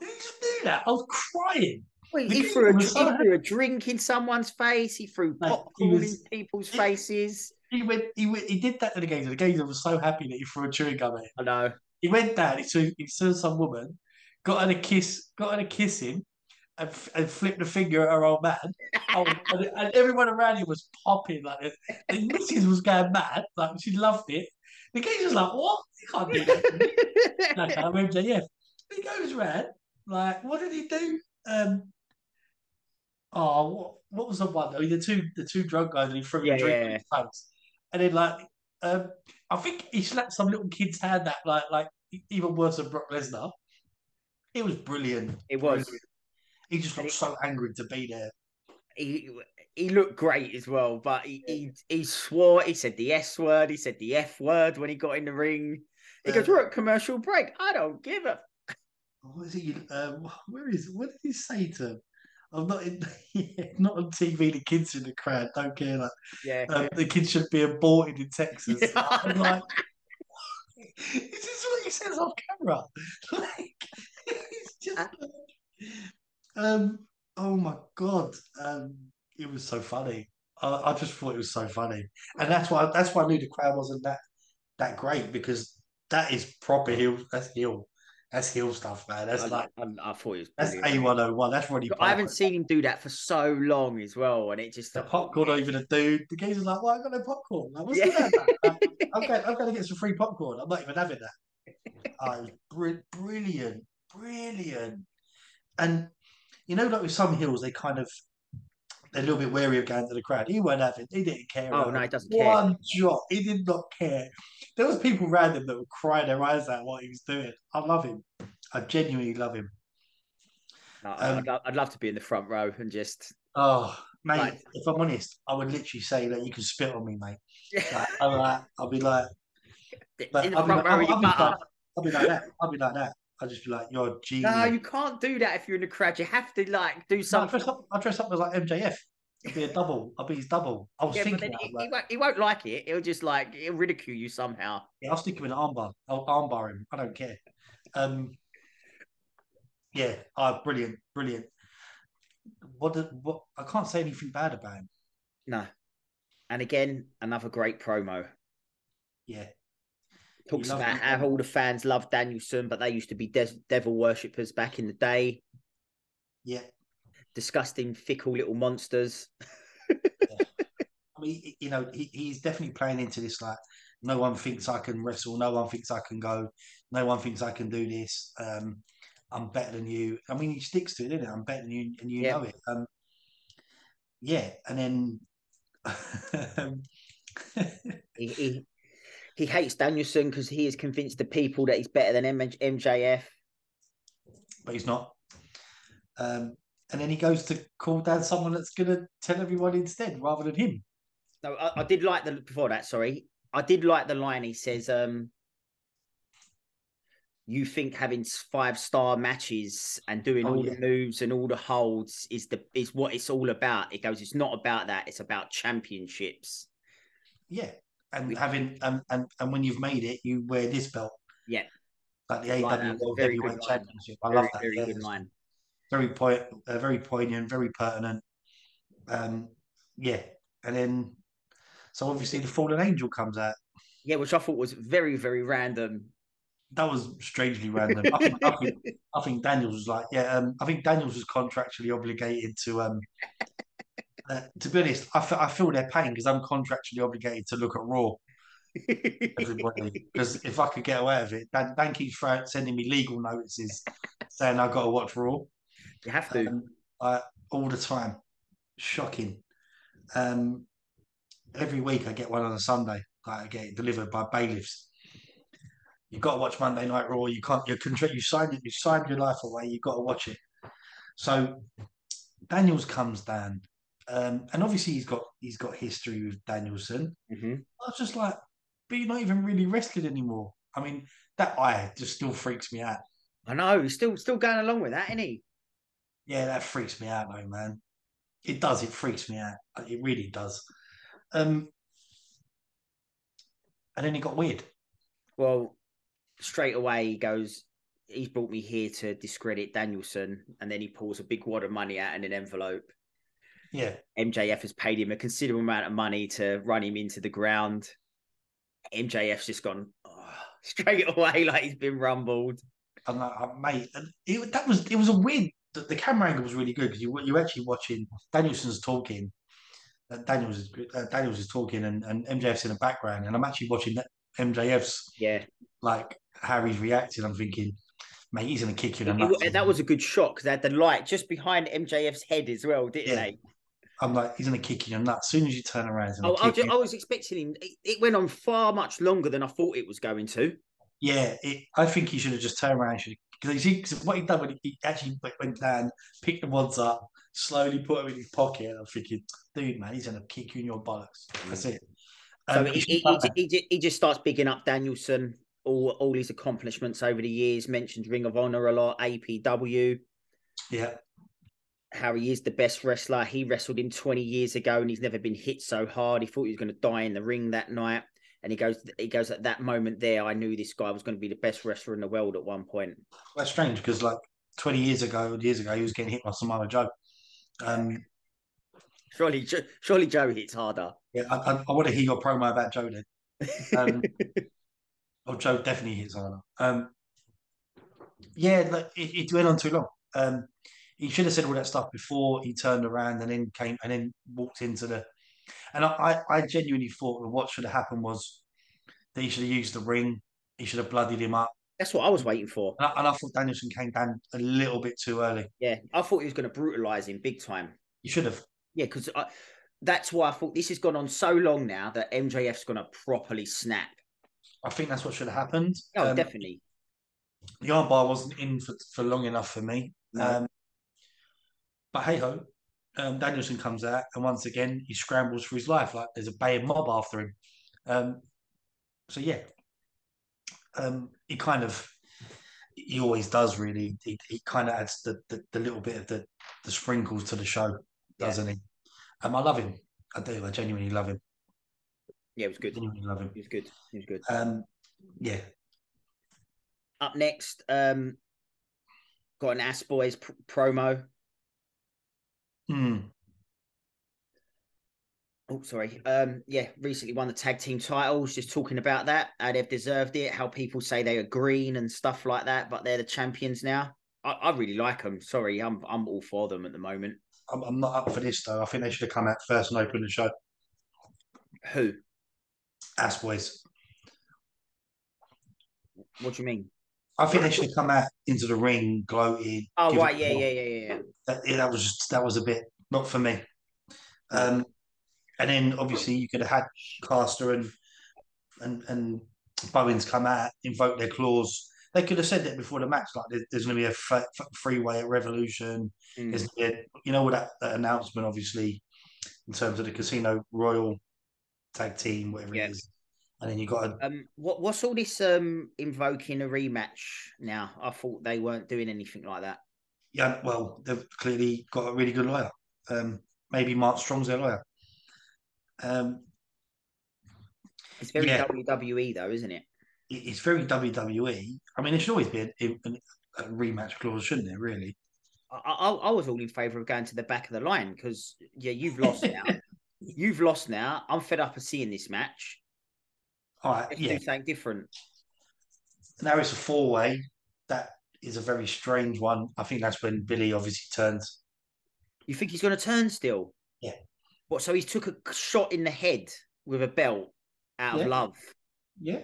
did he just do that? I was crying. Well, he threw, a, he threw a drink in someone's face. He threw Mate, he was- in people's he- faces. He went, he went, he did that to the geezer. The geezer was so happy that he threw a chewing gum at him. I know. He went down, he saw, he saw some woman, got her to kiss, got her to kiss him, and, and flipped the finger at her old man. Oh, and, and everyone around him was popping like. The missus was going mad, like she loved it. The geezer's like, "What? You can't do that." like I'm MJF. He goes round, like, what did he do? Um, oh, what, what was the one? The two the two drug guys, and he threw Yeah, a drink yeah, in his face, and then like, um, I think he slapped some little kid's hand that like like even worse than Brock Lesnar. It was brilliant. It was. Brilliant. He just looked so angry to be there. he he looked great as well, but he, he he swore. He said the S word. He said the F word when he got in the ring. He goes, Uh, "We're at commercial break. I don't give a." What is he? Um, where is? What did he say to him? I'm not in, yeah, not on TV. The kids in the crowd don't care. Like Yeah. um, the kids should be aborted in Texas. Yeah. I'm like, is this what he says off camera? Like, it's just. Uh. Um. Oh my god. Um. It was so funny. I, I just thought it was so funny, and that's why that's why I knew the crowd wasn't that that great because that is proper heel. That's heel. That's heel stuff, man. That's I, like I, I thought it was. that's. A one hundred one. That's really. I haven't seen him do that for so long as well, and it just the popcorn. Even a dude. The geezer's like, "Well, I got no popcorn. Like, what's Yeah. that? I'm going, I'm going to get some free popcorn. I'm not even having that. Oh, br- brilliant, brilliant. And you know, like with some hills, they kind of a little bit wary of going to the crowd. He weren't having. He didn't care. Oh, no, he doesn't care. One jot. He did not care. There was people around him that were crying their eyes out what he was doing. I love him. I genuinely love him. No, Um, I'd, lo- I'd love to be in the front row and just. Oh, mate, Right. if I'm honest, I would literally say that you can spit on me, mate. Like, I'm like, I'll be like, in the I'll be front row, I'll, I'll be like, I'll be like that. I'll be like that. I'll just be like, you're a genius. No, you can't do that if you're in the crowd. You have to like do No, I'll something. dress up. I'll dress up as like MJF. I'll be a double. I'll be his double. I was Yeah, thinking, he, he like, won't, he won't like it. He'll just like he'll ridicule you somehow. yeah, I'll stick him in an armbar. I'll armbar him. I don't care. Um, yeah, oh, brilliant, brilliant. What? The, what? I can't say anything bad about him. No. And again, another great promo. Yeah, Talks about him. how all the fans love Danielson, but they used to be des- devil worshippers back in the day. yeah. Disgusting, fickle little monsters. I mean, you know, he, he's definitely playing into this. Like, no one thinks I can wrestle. No one thinks I can go. No one thinks I can do this. Um, I'm better than you. I mean, he sticks to it, isn't it? I'm better than you, and you Yeah. know it. Um, yeah, and then, um, He he, he hates Danielson because he has convinced the people that he's better than M- MJF. but he's not. Um, and then he goes to call down someone that's going to tell everyone instead, rather than him. No, I, I did like the before that. Sorry, I did like the line. He says, um, "You think having five star matches and doing Oh, all yeah. the moves and all the holds is the is what it's all about." It goes, "It's not about that. It's about championships." Yeah, and We- having and, and and when you've made it, you wear this belt. Yeah. like the AW. World Very Heavyweight. Championship. I very, love that. very yeah. good line. Very point, uh, very poignant, very pertinent. Um, yeah, and then so obviously the fallen angel comes out. Yeah, which I thought was very, very random. That was strangely random. I think, I think I think Daniels was like, yeah, um, I think Daniels was contractually obligated to um. Uh, to be honest, I I feel their pain because I'm contractually obligated to look at Raw everybody because if I could get away with it, Dan, Dan keeps sending me legal notices saying I've got to watch Raw. you have to. um, I, all the time. Shocking. Um, every week I get one on a Sunday. Like I get it delivered by bailiffs. You've got to watch Monday Night Raw. You can't. You're contra- You signed it. You signed your life away. You've got to watch it. So Daniels comes down, um, and obviously he's got he's got history with Danielson. Mhm. I was just like, but you're not even really wrestling anymore. I mean, that eye just still freaks me out. I know he's still still going along with that, isn't he? Yeah, that freaks me out though, man. It does. It freaks me out. It really does. Um, and then it got weird. Well, straight away he goes, he's brought me here to discredit Danielson, and then he pulls a big wad of money out in an envelope. Yeah, MJF has paid him a considerable amount of money to run him into the ground. MJF's just gone oh, straight away like he's been rumbled. and I, I, mate, and it, that was it was a weird. The, the camera angle was really good because you you're actually watching Danielson's talking. Uh, Daniels is uh, Daniels is talking and, and MJF's in the background, and I'm actually watching that MJF's Yeah, like how he's reacting. I'm thinking, mate, he's gonna kick you in the nuts. that was a good shot because they had the light just behind MJF's head as well, didn't Yeah. they? I'm like, he's gonna kick you in the nuts. As soon as you turn around, he's I, gonna I, kick ju- you. I was expecting him. It, it went on far much longer than I thought it was going to. Yeah, it, I think he should have just turned around because he what he done when he, actually went down, picked the ones up, slowly put them in his pocket. I'm thinking, dude, man, he's gonna kick you in your bollocks. That's it. Um, so he, he, he, he, just starts bigging up Danielson, all all his accomplishments over the years. Mentions Ring of Honor a lot, APW. Yeah. How he is the best wrestler. He wrestled him 20 years ago and he's never been hit so hard. He thought he was going to die in the ring that night. And he goes, he goes at that moment there. I knew this guy was going to be the best wrestler in the world at one point. That's strange because like 20 years ago, years ago, he was getting hit by Samoa Joe. Um, surely, surely Joe hits harder. Yeah, I, I, I want to hear your promo about Joe then. Um, oh, Joe definitely hits harder. Um, yeah, like, it, it, went on too long. Um, he should have said all that stuff before he turned around and then came and then walked into the and I, I genuinely thought that what should have happened was that he should have used the ring. He should have bloodied him up. That's what I was waiting for. And I, and I thought Danielson came down a little bit too early. Yeah, I thought he was going to brutalize him big time. You should have. Yeah, because that's why I thought this has gone on so long now that MJF's going to properly snap. I think that's what should have happened. Oh, um, definitely. The armbar wasn't in for, for long enough for me. No. Um, but hey ho, um, Danielson comes out, and once again he scrambles for his life. Like there's a baying mob after him. Um, so yeah, um, he kind of he always does really. He, he kind of adds the, the, the little bit of the the sprinkles to the show, doesn't yeah. he? Um, I love him. I do. I genuinely love him. Yeah, it was good. Genuinely love him. He was good. He was good. Um, yeah. Up next, um, got an Ass Boys pr- promo. Hmm. Oh, sorry. Um, yeah, recently won the tag team titles. Just talking about that, how they've deserved it. How people say they are green and stuff like that, but they're the champions now. I, I really like them. Sorry, I'm I'm all for them at the moment. I'm, I'm not up for this though. I think they should have come out first and opened the show. Who? Ass boys. What do you mean? I think they should have come out into the ring, gloating. Oh right, yeah, yeah, yeah, yeah, That, that was just, that was a bit not for me. Um, and then obviously you could have had Caster and and and Bowens come out, invoke their claws. They could have said that before the match, like there's, going to be a f- f- freeway at Revolution. Mm. you know, with that, that, announcement, obviously, in terms of the Casino Royal tag team, whatever yeah. it is. And then you got a... um, what what's all this um invoking a rematch now? I thought they weren't doing anything like that. Yeah, well, they've clearly got a really good lawyer. Um, maybe Mark Sterling's their lawyer. Um, it's very yeah. WWE though, isn't it? It's very WWE. I mean, it should always be a, a, rematch clause, shouldn't it? Really. I, I, I was all in favour of going to the back of the line because yeah, you've lost now. you've lost now. I'm fed up of seeing this match. All right, Let's yeah. do something different. Now it's a four way. That is a very strange one. I think that's when Billy obviously turns. You think he's going to turn still? Yeah. What? So he took a shot in the head with a belt out yeah. of love. Yeah.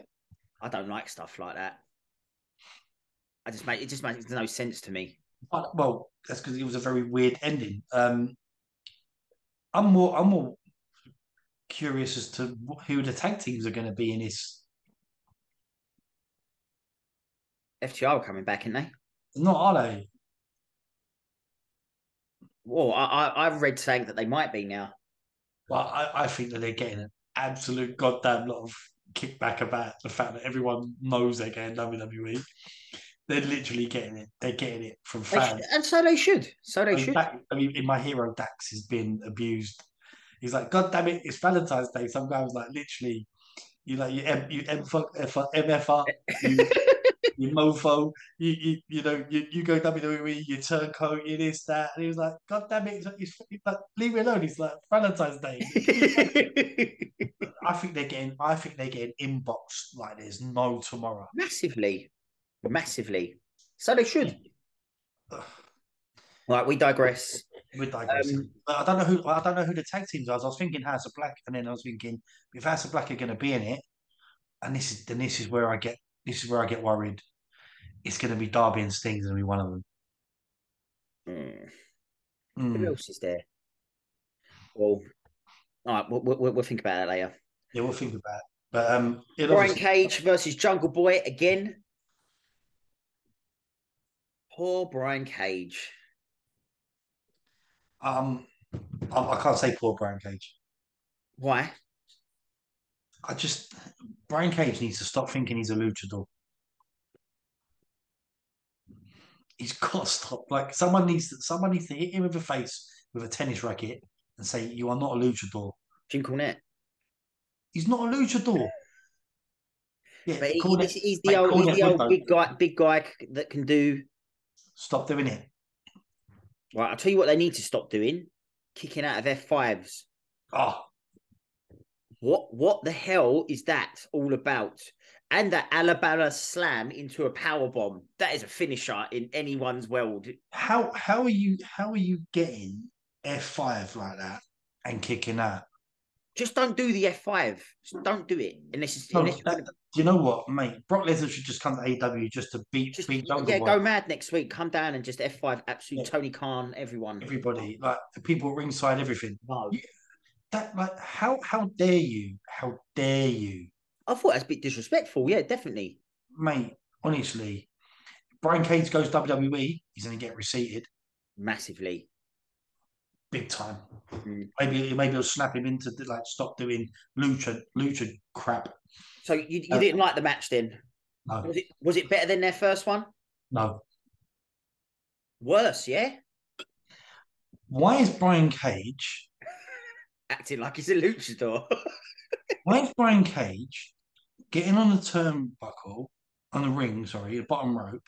I don't like stuff like that. I just make it just makes no sense to me. But, well, that's because it was a very weird ending. Um, I'm more I'm more curious as to who the tag teams are going to be in this. FTR are coming back, aren't they? Not are they? Well, I, I I've read saying that they might be now. Well, I, I think that they're getting an absolute goddamn lot of kickback about the fact that everyone knows they're getting WWE. They're literally getting it. They're getting it from fans, and so they should. So they mean, should. I mean, in my hero, Dax has been abused. He's like, God damn it, it's Valentine's Day. Some guy was like, literally, you like you M you M fuck MFR, you, you mofo, you, you you know you, you go WWE, you turncoat, you this that, and he was like, God damn it, he's, he's like, leave me alone. He's like Valentine's Day. I think they're getting, I think they're getting inboxed like there's no tomorrow. Massively, massively. So they should. right, we digress. We digress. Um, I don't know who I don't know who the tag teams are. I was thinking House of Black, and then I was thinking if House of Black are going to be in it, and this is then this is where I get this is where I get worried. It's going to be Darby and Sting's going to be one of them. Mm. Mm. Who else is there? Well, all right, we'll, we'll, we'll think about that later. Yeah, we'll think about. It. But um, it Brian obviously- Cage versus Jungle Boy again. Poor Brian Cage. um, I, I can't say poor Brian Cage. Why? I just Brian Cage needs to stop thinking he's a luchador. He's got to stop. Like someone needs to someone needs to hit him with a face with a tennis racket and say, "You are not a luchador." Jim Cornette. He's not a luchador. Yeah, But he- Cornette- he's, he's the mate, old, he's the old big guy, big guy that can do. stop doing it. Right, I'll tell you what they need to stop doing: kicking out of F fives. Oh, What what the hell is that all about? And that Alabama slam into a power bomb. That is a finisher in anyone's world. how how are you how are you getting F five like that and kicking out? Just don't do the F five. Don't do it unless it's No, unless you're that- you know what, mate? Brock Lesnar should just come to AW just to beat just beat yeah, go mad next week. Come down and just F five absolute Yeah. Tony Khan, everyone. Everybody, like the people ringside, everything. No. You- That like how how dare you? How dare you, I thought that's a bit disrespectful. Yeah, definitely. mate? Honestly, Brian Cage goes WWE, he's gonna get receipted Massively. big time. Mm. Maybe maybe he'll snap him into like stop doing lucha lucha crap. So you, you Uh, didn't like the match then? No, Was it was it better than their first one? no. Worse, yeah? Why is Brian Cage? Acting like he's a luchador. Why is Brian Cage getting on the turnbuckle on the ring? Sorry, the bottom rope,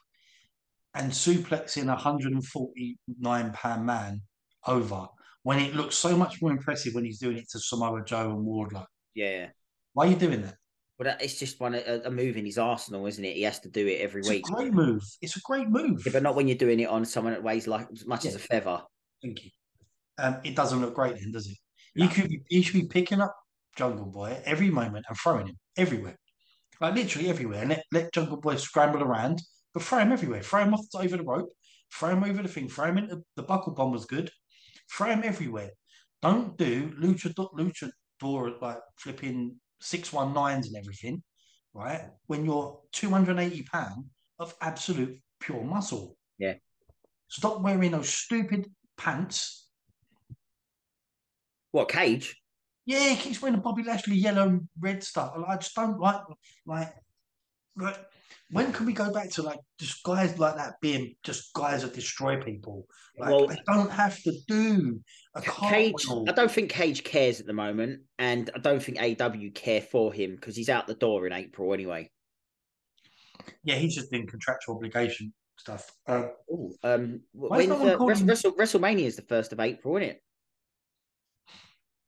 and suplexing a hundred and forty nine pound man over when it looks so much more impressive when he's doing it to Samoa Joe and Wardlow. yeah. Why are you doing that? Well, it's just one a, a move in his arsenal, isn't it? He has to do it every It's week. a great move. It's a great move. Yeah, but not when you're doing it on someone that weighs like as much as a feather. Thank you. Um, it doesn't look great then, does it? No. You could be, you should be picking up Jungle Boy every moment and throwing him everywhere, like literally everywhere, let, let Jungle Boy scramble around, but throw him everywhere. Throw him off over the rope, throw him over the thing, throw him into the buckle bomb was good. Throw him everywhere. Don't do lucha lucha door like flipping six one nines and everything, right? When you're two hundred and eighty pound of absolute pure muscle. Yeah. Stop wearing those stupid pants What cage? Yeah, he keeps wearing the Bobby Lashley yellow and red stuff. I just don't like like like when can we go back to like just guys like that being just guys that destroy people? Like Well- they don't have to do a Cage. I don't think Cage cares at the moment, and I don't think AW care for him because he's out the door in April anyway. Yeah, he's just in contractual obligation stuff. Um, Ooh, um, when the, Wrestle, Wrestle, WrestleMania is the first of April, isn't it?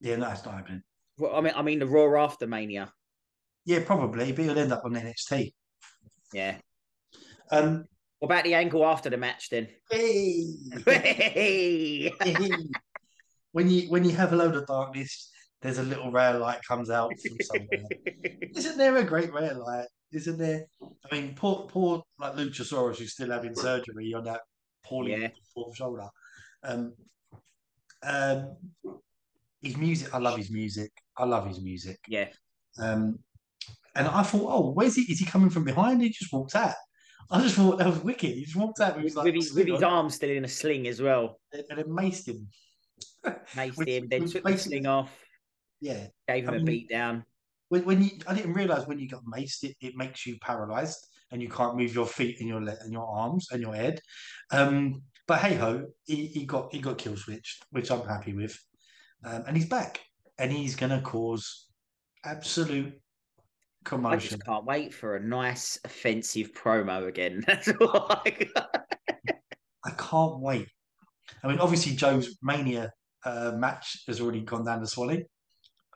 Yeah, no, that's not happening. Well, I mean, I mean the Raw after Mania. Yeah, probably, but he'll end up on NXT. Yeah. Um, What about the angle after the match then? hey, Hey! when you when you have a load of darkness, there's a little ray of light comes out from somewhere. Isn't there a great ray of light? Isn't there? I mean, poor, poor like Luchasaurus who's still having surgery on that poorly Yeah. fourth shoulder. Um, um, his music, I love his music. I love his music. yeah. Um, and I thought, oh, where's he? Is he coming from behind? He just walked out. I just thought that was wicked. He just walked out with, With, his, like, with his, with his arm still in a sling as well. and then maced him. Maced Which- him, then took the sling off, Yeah. gave him I a mean- beat down. When, when you, I didn't realize when you got maced, it, it makes you paralyzed and you can't move your feet and your le- and your arms and your head. Um, but hey ho, he, he got he got kill switched, which I'm happy with, um, and he's back and he's gonna cause absolute commotion. I just can't wait for a nice offensive promo again. That's all I got. I can't wait. I mean, obviously Joe's Mania uh, match has already gone down the swelling.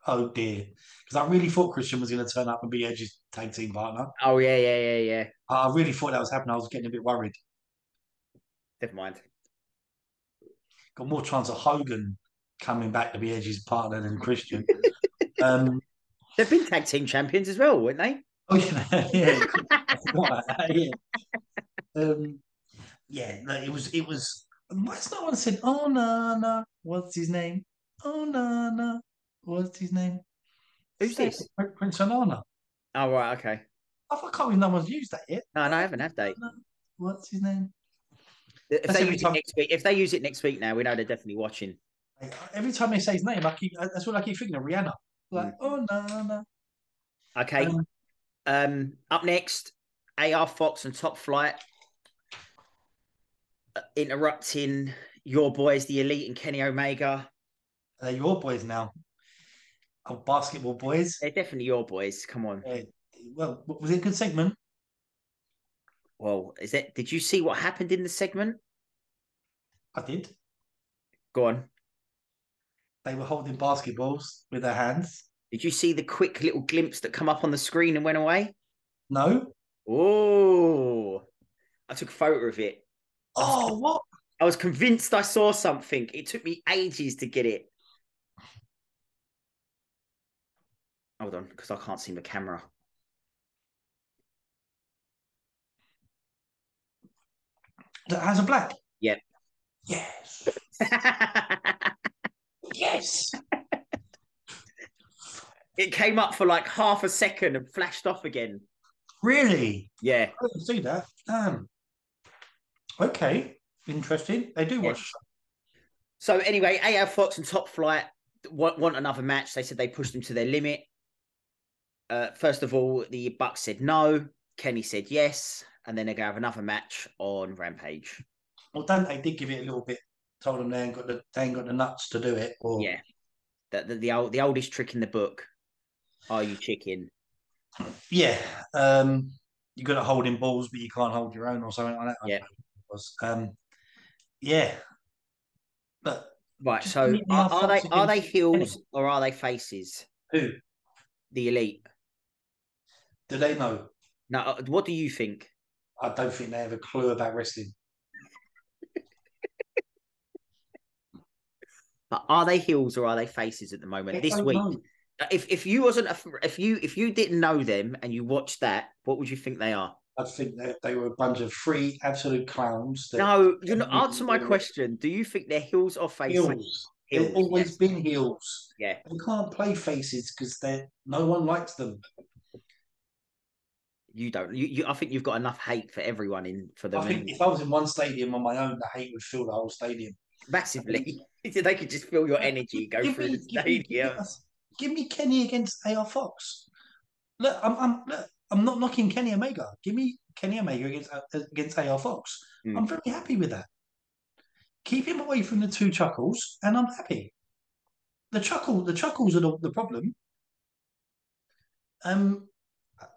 Oh dear, because I really thought Christian was going to turn up and be Edge's tag team partner. Oh yeah, yeah, yeah, yeah. I really thought that was happening. I was getting a bit worried. Never mind. got more chance of Hogan coming back to be Edge's partner than Christian. um, They've been tag team champions as well, weren't they? oh yeah, yeah, I forgot about that, yeah. Um, yeah, no, it was, it was. Why's no one said, "Oh no, no"? What's his name? Oh no, no. What's his name? Who's this? Prince Onana. Oh right, okay. I can't believe no one's used that yet. No, no, I haven't, have they? What's his name? If That's they use time- it next week, if they use it next week now, we know they're definitely watching. Like, Every time they say his name, I keep that's what I keep thinking of Rihanna. Like, oh no, no. Okay. Um, Um, up next, AR Fox and Top Flight uh, interrupting your boys, the Elite and Kenny Omega. they're your boys now. Oh, basketball boys. They're definitely your boys. Come on. Uh, well, was it a good segment? Well, is it? Did you see what happened in the segment? I did. Go on. They were holding basketballs with their hands. Did you see the quick little glimpse that come up on the screen and went away? No. Oh, I took a photo of it. Oh, what? I was convinced I saw something. It took me ages to get it. Hold on, because I can't see the camera. That has a black. Yep. Yes. Yes. it came up for like half a second and flashed off again. Really? Yeah. I didn't see that. Damn. Okay. Interesting. They do watch. So anyway, AR Fox and Top Flight want, want another match. They said they pushed them to their limit. Uh, first of all, the Bucks said no. Kenny said yes, and then they're gonna have another match on Rampage. Well, Dante did give it a little bit. Told them they ain't got the they ain't got the nuts to do it. Or Yeah, the, the the old the oldest trick in the book. Are you chicken? yeah. Um, you got to hold in balls, but you can't hold your own, or something like that. I Yeah. don't know it was. Um, yeah. But Right. So give me the are, are they are they heels or are they faces? who The elite. do they know? Now, uh, what do you think? I don't think they have a clue about wrestling. But are they heels or are they faces at the moment They this week? know. If if you wasn't a, if you if you didn't know them and you watched that, what would you think they are? I think that they were a bunch of free absolute clowns. That No, you're not Heels. answer my question. Do you think they're heels or faces? heels. Heels, They've always yes. been heels. Yeah. They can't play faces because they no one likes them. You don't. You, you I think you've got enough hate for everyone in for them I think if I was in one stadium on my own, the hate would fill the whole stadium. Massively. they could just feel your energy go Give through me, the give, me, stadium. give, me, give me Kenny against AR Fox. Look, I'm, I'm, look, I'm not knocking Kenny Omega. Give me Kenny Omega against uh, against AR Fox. Mm. I'm very happy with that. Keep him away from the two chuckles, and I'm happy. The chuckle, the chuckles are the, the problem. Um,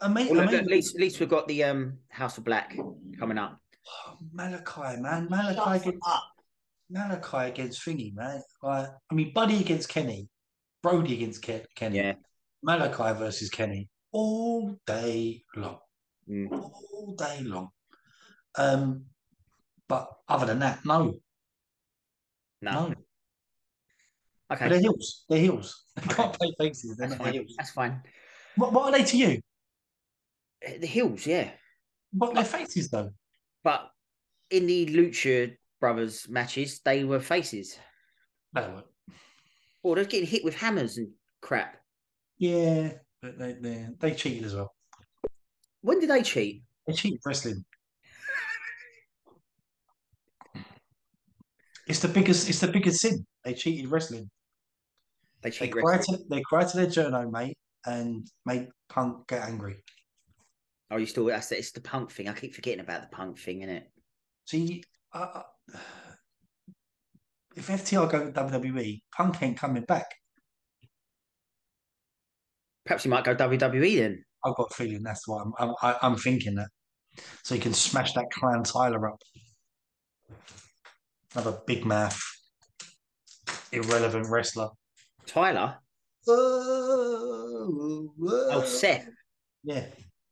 Ama- Well, look, at least at least we've got the um House of Black coming up. Oh, Malakai, man, Malakai against Malakai against Thingy, man. Like, I mean, Buddy against Kenny, Brody against Ke- Kenny, Yeah. Malakai versus Kenny, all day long, Mm. all day long. Um, but other than that, no, No. no. Okay. But they're heels. They're heels. They Okay. can't play faces. They're That's not fine. heels. That's fine. What, what are they to you? Uh, The heels, yeah. What they're faces though. But in the Lucha Brothers matches, they were faces. No, what? Or they're getting hit with hammers and crap. yeah, but they they they cheated as well. When did they cheat? They cheated wrestling. It's the biggest. It's the biggest sin. They cheated wrestling. They They wrestling. to they cried to their journo, mate, and made Punk get angry. Oh, you still? That's it's the punk thing. I keep forgetting about the punk thing, innit? See, if FTR go to WWE, Punk ain't coming back. Perhaps you might go WWE then. I've got a feeling that's what I'm. I'm, I- I'm thinking that, so you can smash that clown Tyler up. Another big mouth, irrelevant wrestler. Tyler. Oh, Oh, Seth. Yeah,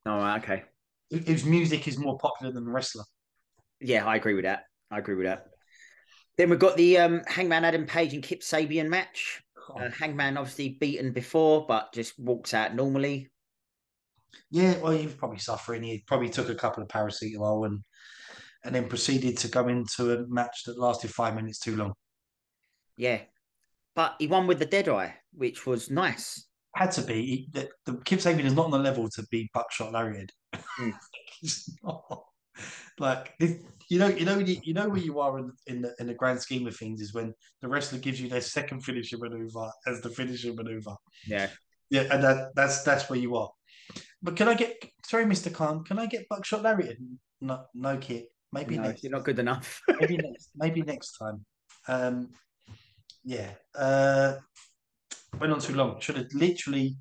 All right. Okay. Whose music is more popular than the wrestler. Yeah, I agree with that. I agree with that. Then we've got the um, Hangman Adam Page and Kip Sabian match. Uh, Hangman obviously beaten before, but just walks out normally. Yeah, well, he was probably suffering. He probably took a couple of paracetamol and and then proceeded to go into a match that lasted five minutes too long. Yeah. But he won with the Dead Eye, which was nice. had to be. He, the, the Kip Sabian is not on the level to be buckshot lariat. Mm. Like this, you know, you know, you, know where you are in, in the in the grand scheme of things is when the wrestler gives you their second finishing maneuver as the finishing maneuver. Yeah. Yeah, and that, that's that's where you are. But can I get sorry, Mister Khan? Can I get buckshot lariat? No, no, kid. Maybe No, next. you're not good enough. Maybe next. Maybe next time. Um, yeah. Uh, went on too long. Should have literally.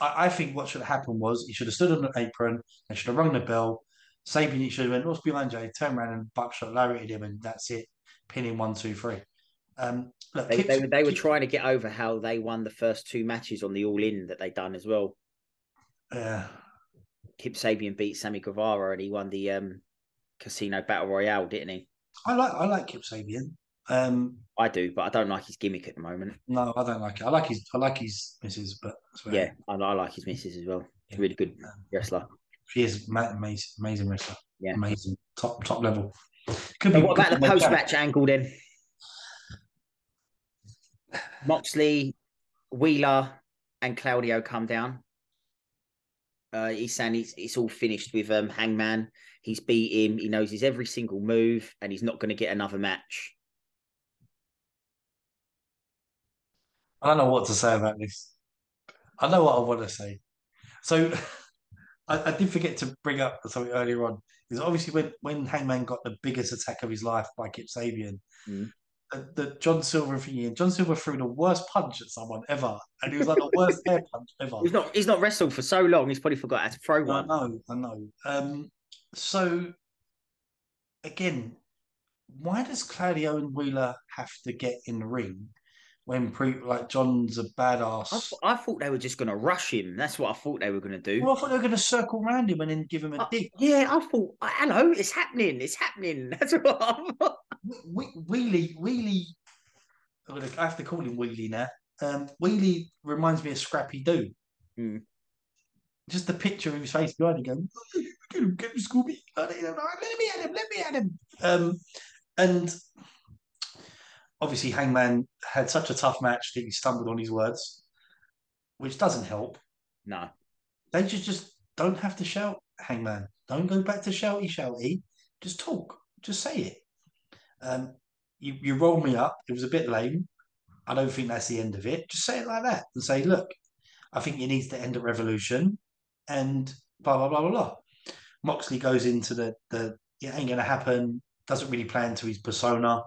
I, I think what should have happened was he should have stood on the apron and should have rung the bell. Sabian should have went, what's behind Jay? Turn around and buckshot lariated him, and that's it. Pin him one, two, three. Um, look, they, they, were- they were trying to get over how they won the first two matches on the All In that they done as well. Yeah. Kip Sabian beat Sammy Guevara and he won the um, Casino Battle Royale, didn't he? I like I like Kip Sabian. Um, I do, but I don't like his gimmick at the moment. no, I don't like it. I like his I like his misses, but about Yeah. I, I like his misses as well. He's Yeah. a really good Um, wrestler. He is amazing, amazing wrestler. Yeah. amazing, top top level. Could But what about the post match angle then? Moxley, Wheeler, and Claudio come down. Uh, he's saying it's, it's all finished with um, Hangman. He's beat him. He knows his every single move, and he's not going to get another match. I don't know what to say about this. I know what I want to say. So I, I did forget to bring up something earlier on. Is obviously when, when Hangman got the biggest attack of his life by Kip Sabian, Mm. the, the John Silver thing. and John Silver threw the worst punch at someone ever, and it was like the worst air punch ever. He's not. He's not wrestled for so long. He's probably forgot how to throw one. I know, I know. Um, so again, why does Claudio and Wheeler have to get in the ring when pre like John's a badass? I, th- I thought they were just going to rush him. That's what I thought they were going to do. Well, I thought they were going to circle around him and then give him a Uh, dick. yeah, I thought, hello, it's happening. It's happening. That's what I thought. Whe- Wheelie, Wheelie, I'm gonna- I have to call him Wheelie now. Um, Wheelie reminds me of Scrappy Doo. Hmm. Just the picture of his face behind him going, get him, get him, Scooby. Let me at him, let me at him. Um, and obviously, Hangman had such a tough match that he stumbled on his words, which doesn't help. No. They just, just don't have to shout, Hangman. Don't go back to shouty, shouty. Just talk. Just say it. Um, you, you rolled me up. It was a bit lame. I don't think that's the end of it. Just say it like that and say, look, I think you need to end at Revolution and blah, blah, blah, blah, blah. Moxley goes into the, the it ain't going to happen, doesn't really play into his persona.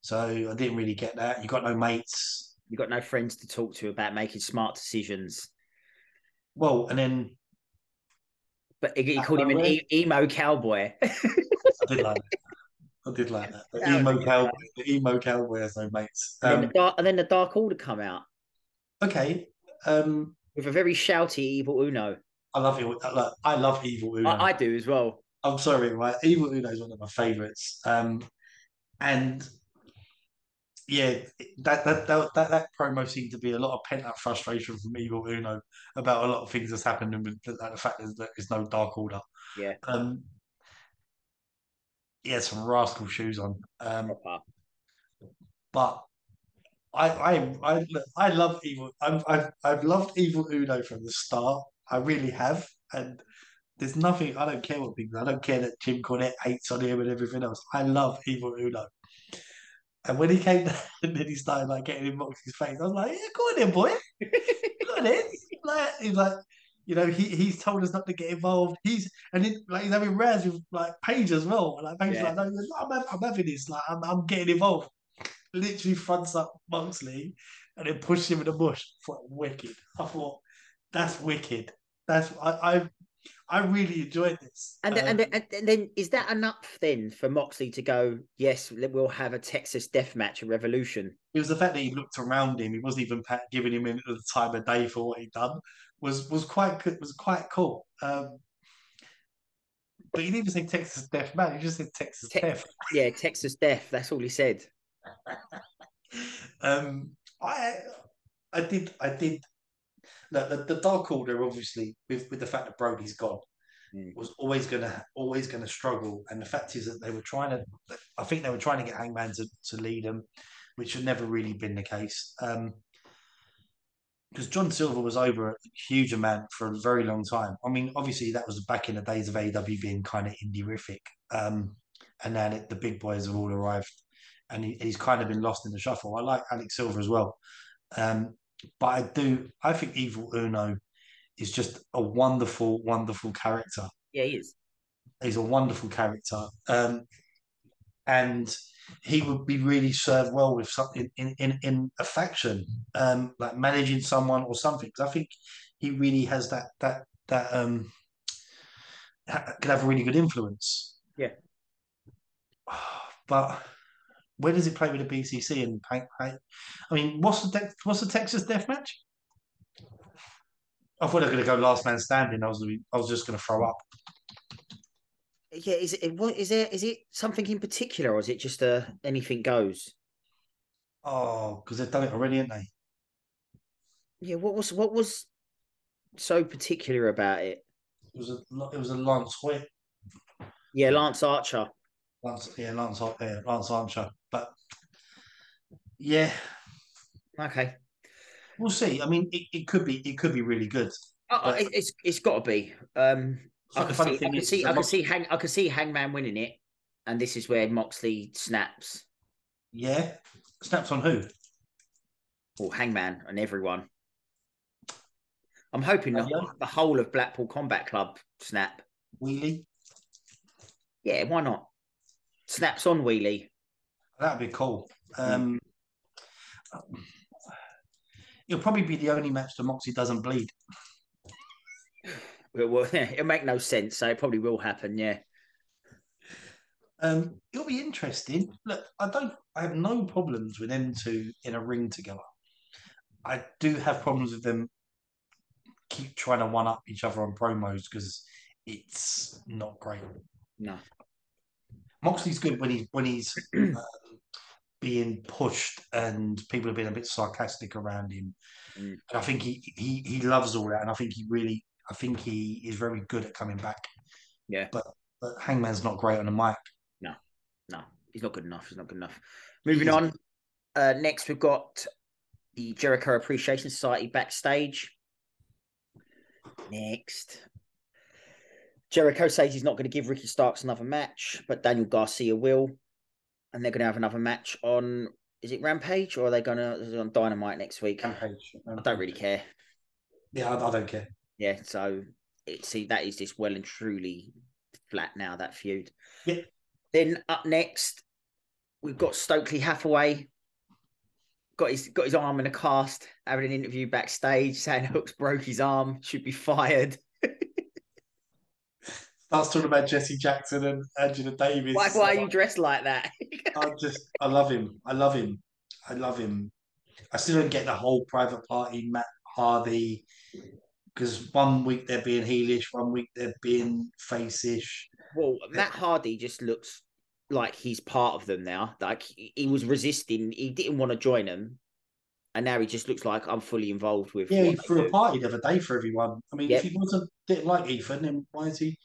So I didn't really get that. You got no mates. You got no friends to talk to about making smart decisions. Well, and then But he, called him an e- emo cowboy. I did like that. I did like that. The That emo cowboy, the emo cowboy has no mates. and, then Um, the dark, and then the Dark Order come out okay. Um, with a very shouty evil Uno. I love it. I love Evil Uno. I, I do as well. I'm sorry, right? Evil Uno is one of my favorites. Um, and yeah, that that, that that that promo seemed to be a lot of pent up frustration from Evil Uno about a lot of things that's happened, and with the, the fact that there's no Dark Order. Yeah. Um, he had some rascal shoes on. Um, but I I I, I love Evil. I've, I've I've loved Evil Uno from the start. I really have, and there's nothing. I don't care what people. I don't care that Jim Cornette hates on him and everything else. I love Evil Uno. And when he came down and then he started like getting in Moxie's face, I was like, "Yeah, go on then, boy. Go on then." Like he's like, you know, he he's told us not to get involved. He's and then like he's having rows with like Page as well. And like Page is Yeah. like, no, I'm, I'm having this. Like I'm, I'm getting involved. Literally fronts up Moxley and then pushes him in the bush. I thought wicked. I thought that's wicked. That's I I, I really enjoyed this. And, then, and, Um, then, and then is that enough then for Moxley to go? Yes, we'll have a Texas Death Match at Revolution. it was the fact that he looked around him. He wasn't even giving him in the time of day for what he'd done. Was was quite good. Was quite cool. Um, but he didn't even say Texas Death Man. He just said Texas Te- Death. Yeah, Texas Death. That's all he said. um, I I did I did. No, the, the Dark Order obviously with with the fact that Brody's gone Mm. was always gonna always gonna struggle. And the fact is that they were trying to. I think they were trying to get Hangman to, to lead them, which had never really been the case. Um, because John Silver was over a huge amount for a very long time. I mean, obviously that was back in the days of AEW being kind of indie-rific, um, and now it, the big boys have all arrived, and he, he's kind of been lost in the shuffle. I like Alex Silver as well, um, but I do. I think Evil Uno is just a wonderful, wonderful character. Yeah, he is. He's a wonderful character, um, and he would be really served well with something in, in, in a faction, um, like managing someone or something. Because I think he really has that that that um could have a really good influence. Yeah. But where does it play with the BCC and I mean, what's the what's the Texas Death Match? I thought I was going to go last man standing. I was I was just going to throw up yeah, is it what is there? Is it something in particular, or is it just a uh, anything goes? Oh, because they've done it already, haven't they? Yeah. What was what was so particular about it? It was a it was a Lance Hoyt. Yeah, Lance Archer. Lance, yeah, Lance, yeah, Lance Archer. But yeah, okay, we'll see. I mean, it, it could be it could be really good. Oh, but... it's it's got to be. Um, I can, see, I can see, I can see, Hang, I can see Hangman winning it, and this is where Moxley snaps. Yeah, snaps on who? Or Hangman and everyone. I'm hoping the, the whole of Blackpool Combat Club snap. Wheelie. Yeah, why not? Snaps on Wheelie. That'd be cool. Um. It'll probably be the only match that Moxley doesn't bleed. It will. It'll make no sense, so it probably will happen. Yeah. Um, it'll be interesting. Look, I don't. I have no problems with them two in a ring together. I do have problems with them keep trying to one up each other on promos because it's not great. No. Moxley's good when he's when he's um, being pushed and people are being a bit sarcastic around him. Mm. I think he, he he loves all that, and I think he really I think he is very good at coming back. Yeah. But but Hangman's not great on the mic. No, no, he's not good enough. He's not good enough. Moving on. Uh, next, we've got the Jericho Appreciation Society backstage. Next. Jericho says he's not going to give Ricky Starks another match, but Daniel Garcia will. And they're going to have another match on, is it Rampage or are they going to, on Dynamite next week? Rampage. Rampage. I don't really care. Yeah, I, I don't care. Yeah, so it, see that is just well and truly flat now that feud. Yeah. Then up next, we've got Stokely Hathaway. Got his got his arm in a cast, having an interview backstage, saying Hooks broke his arm, should be fired. Starts talking about Jesse Jackson and Angela Davis. Why, why are you dressed like that? I just I love him. I love him. I love him. I still don't get the whole private party Matt Hardy because one week they're being heelish, one week they're being face-ish. Well, Matt Hardy just looks like he's part of them now. Like he was resisting, he didn't want to join them, and now he just looks like I'm fully involved with. Yeah, he threw a party the other day for everyone. I mean, yep. if he wasn't didn't like Ethan, then why is he?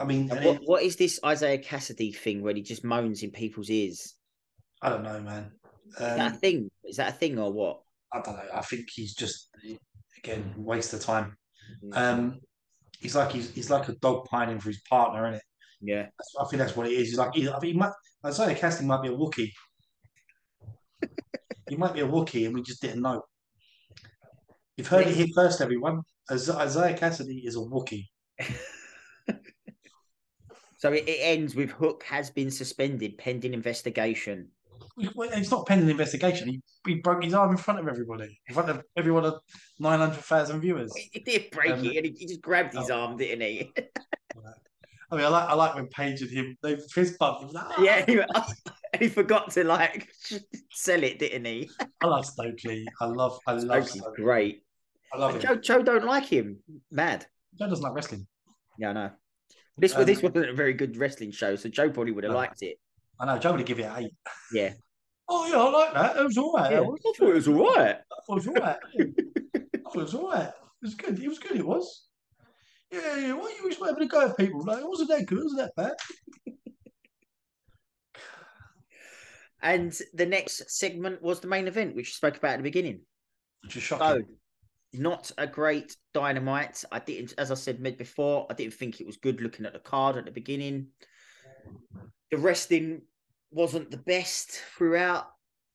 I mean, what, it, what is this Isiah Kassidy thing where he just moans in people's ears? I don't know, man. Um, is that a um, thing? Is that a thing or what? I don't know. I think he's just again waste of time. Um, he's like he's, he's like a dog pining for his partner, isn't it? Yeah, that's, I think that's what it is. He's like I think he might. Isiah Kassidy might be a Wookie. he might be a Wookie, and we just didn't know. You've heard it here first, everyone. Isiah Kassidy is a Wookie. so it, it ends with Hook has been suspended pending investigation it's not pending investigation. He, he broke his arm in front of everybody, in front of everyone of 900,000 viewers. He did break um, it and he, just grabbed his oh. arm, didn't he? I mean, I like I like when Paige and him they fist bumped. Like, ah! Yeah, he, he, forgot to like sell it, didn't he? I love Stokely. I love I love Stokely's Stokely. great. I love him. Joe, Joe don't like him. Mad. Joe doesn't like wrestling. Yeah, I know. This um, this wasn't a very good wrestling show, so Joe probably would have no. liked it. I know Joe would have given it eight. Yeah. Oh yeah, I like that. It was all right. Yeah, I thought it was all right. I thought it was all right. I thought it was all right. It was good. It was good. It was. Yeah, yeah. Why are you always having a go at people? Like, it wasn't that good. It wasn't that bad. and the next segment was the main event, which you spoke about at the beginning. Which is shocking. So, not a great dynamite. I didn't, as I said mid before, I didn't think it was good looking at the card at the beginning. The wrestling wasn't the best throughout.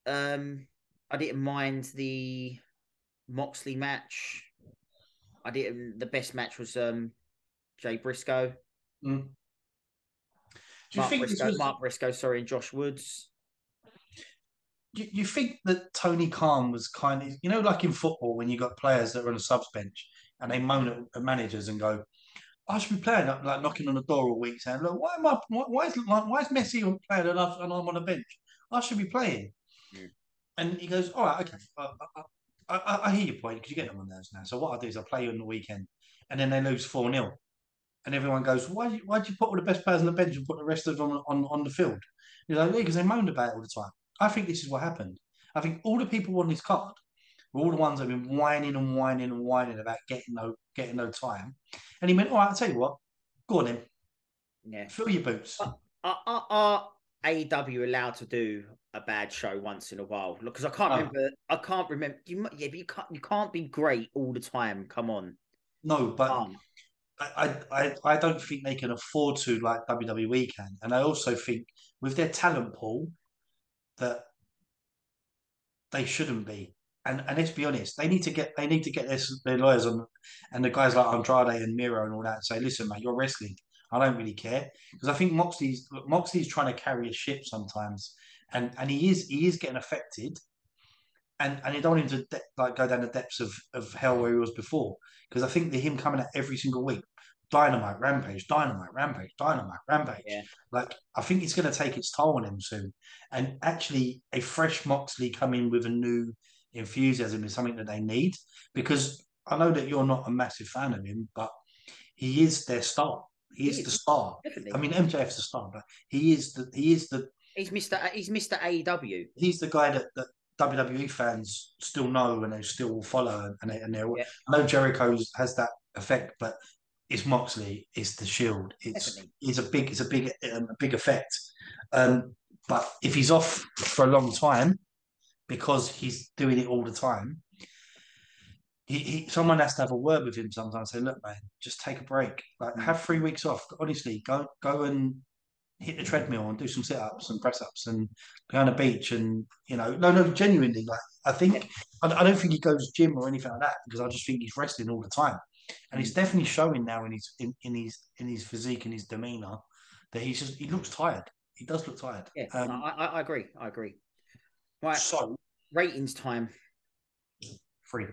Um, I didn't mind the Moxley match. I didn't. The best match was um, Jay Briscoe. Mm. Do you Mark Briscoe, was, Mark Briscoe, sorry, and Josh Woods. You, you think that Tony Khan was kind of you know like in football when you got players that are on a subs bench and they moan at, managers and go, I should be playing like, like knocking on the door all week saying, look, why am I why, why is why is Messi on playing and, I, and I'm on a bench? I should be playing. Mm. And he goes, all right, okay, I, I, I, I hear your point because you get them on those now. So what I do is I play you on the weekend, and then they lose four 0 and everyone goes, why do you, why do you put all the best players on the bench and put the rest of them on on, on the field? You're like, because they moaned about it all the time. I think this is what happened. I think all the people on this card were all the ones that have been whining and whining and whining about getting no getting no time. And he went, all right, I'll tell you what, go on then, Yeah. fill your boots. Are, are, are AEW allowed to do a bad show once in a while? Look, because I can't No. remember. I can't remember. You, yeah, but you can't. You can't be great all the time. Come on. No, but Um, I, I, I don't think they can afford to like WWE can. And I also think with their talent pool that they shouldn't be. And and let's be honest, they need to get they need to get their, their lawyers on and the guys like Andrade and Miro and all that and say, listen, mate, you're wrestling. I don't really care. Because I think Moxley's Moxley's trying to carry a ship sometimes. And and he is he is getting affected. And and you don't want him to de- like go down the depths of, of hell where he was before. Because I think that him coming out every single week, dynamite, rampage, dynamite, rampage, dynamite, rampage. Yeah. Like I think it's going to take its toll on him soon. And actually, a fresh Moxley coming with a new enthusiasm is something that they need. Because I know that you're not a massive fan of him, but he is their star. He He is is. the star. definitely. I mean, MJF's the star, but he is the he is the he's Mister. He's Mister AEW. he's the guy that, that WWE fans still know and they still follow and they, and they're Yeah. I know Jericho has that effect, but it's Moxley, it's the Shield, it's Definitely. it's a big it's a big um, a big effect. Um, but if he's off for a long time because he's doing it all the time, he, he someone has to have a word with him sometimes. Say, look, man, just take a break. Like have three weeks off. Honestly, go go and hit the treadmill and do some sit ups and press ups and go on the beach and you know no no genuinely like I think I, I don't think he goes gym or anything like that because I just think he's wrestling all the time and he's definitely showing now in his in, in his in his physique and his demeanor that he's just he looks tired he does look tired Yeah, um, I, I agree. I agree. Right, so ratings time. three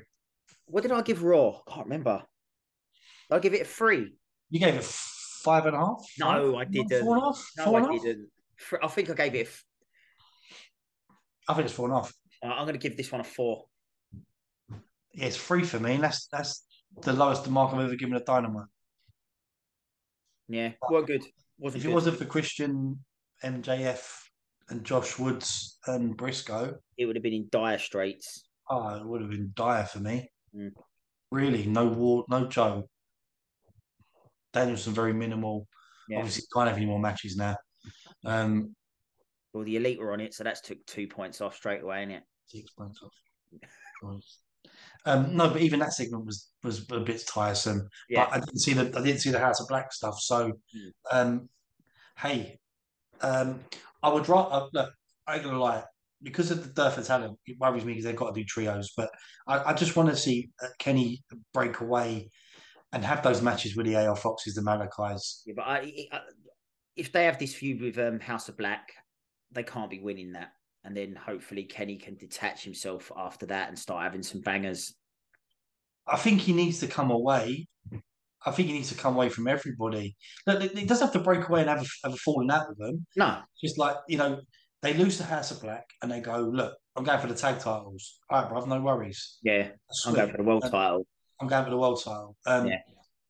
What did I give Raw? I can't remember. I give it a three? you gave it five and a half No, I didn't. four and a half No, Four I half? didn't. I think I gave it. F- I think it's four and a half uh, I'm going to give this one a four. yeah it's free for me that's that's the lowest mark I've ever given a dynamite Yeah, weren't good. Wasn't If it good. wasn't for Christian, MJF, and Josh Woods and Briscoe, It would have been in dire straits. oh, it would have been dire for me. Mm. Really, no war, no Joe. Danielson very minimal. Yeah. Obviously, can't have any more matches now. Um, Well, the elite were on it, so that's took two points off straight away, innit? six points off. Um, no, but even that segment was was a bit tiresome. Yeah. But I didn't see the I didn't see the House of Black stuff. So, Mm. um, hey, um, I would rather look. I ain't gonna lie, because of the dearth of talent, it worries me because they've got to do trios. But I, I just want to see uh, Kenny break away and have those matches with the AR Foxes, the Malakais. Yeah, but I, I, if they have this feud with um, House of Black, they can't be winning that. And then hopefully Kenny can detach himself after that and start having some bangers. I think he needs to come away. I think he needs to come away from everybody. Look, He doesn't have to break away and have a, have a falling out with them. No, just like you know, they lose the House of Black and they go, look, I'm going for the tag titles. All right, bruv, no worries. yeah, I'm going for the world Um, title. I'm going for the world title. Um, Yeah.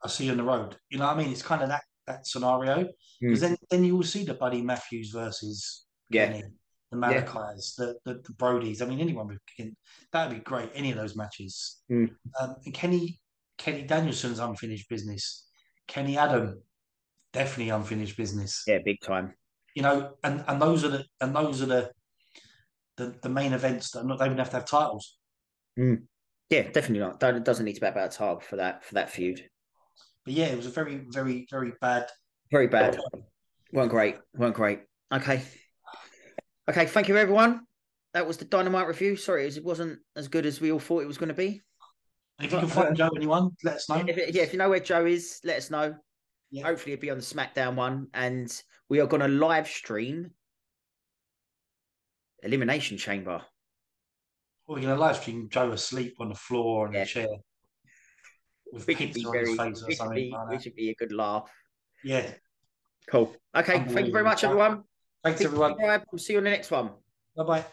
I'll see you on the road. You know what I mean? It's kind of that that scenario Mm. because then then you will see the Buddy Matthews versus Yeah. Kenny, the Yeah. The, the the Brodies. I mean, anyone would that would be great. Any of those matches. Mm. Um, and Kenny Kenny Danielson's unfinished business. Kenny Adam definitely unfinished business Yeah, big time. you know, and, and those are the and those are the the, the main events that not they even have to have titles. Yeah, Yeah, definitely not. Don't, doesn't need to be about Targ for that for that feud. But yeah, it was a very, very, very bad. Very bad. weren't great. weren't great. Okay. Okay. Thank you, everyone. That was the Dynamite review. Sorry, it wasn't as good as we all thought it was going to be. If you can find Joe, anyone, let us know. If it, yeah, if you know where Joe is, let us know. Yeah. Hopefully, it'll be on the SmackDown one, and we are going to live stream Elimination Chamber. We're going to live stream Joe asleep on the floor on Yeah. a chair with We pizza be on his very. face or should something be, like should be a good laugh. Yeah. Cool. Okay. Thank you very much, everyone. Thanks, everyone. subscribe. We'll see you on the next one. Bye bye.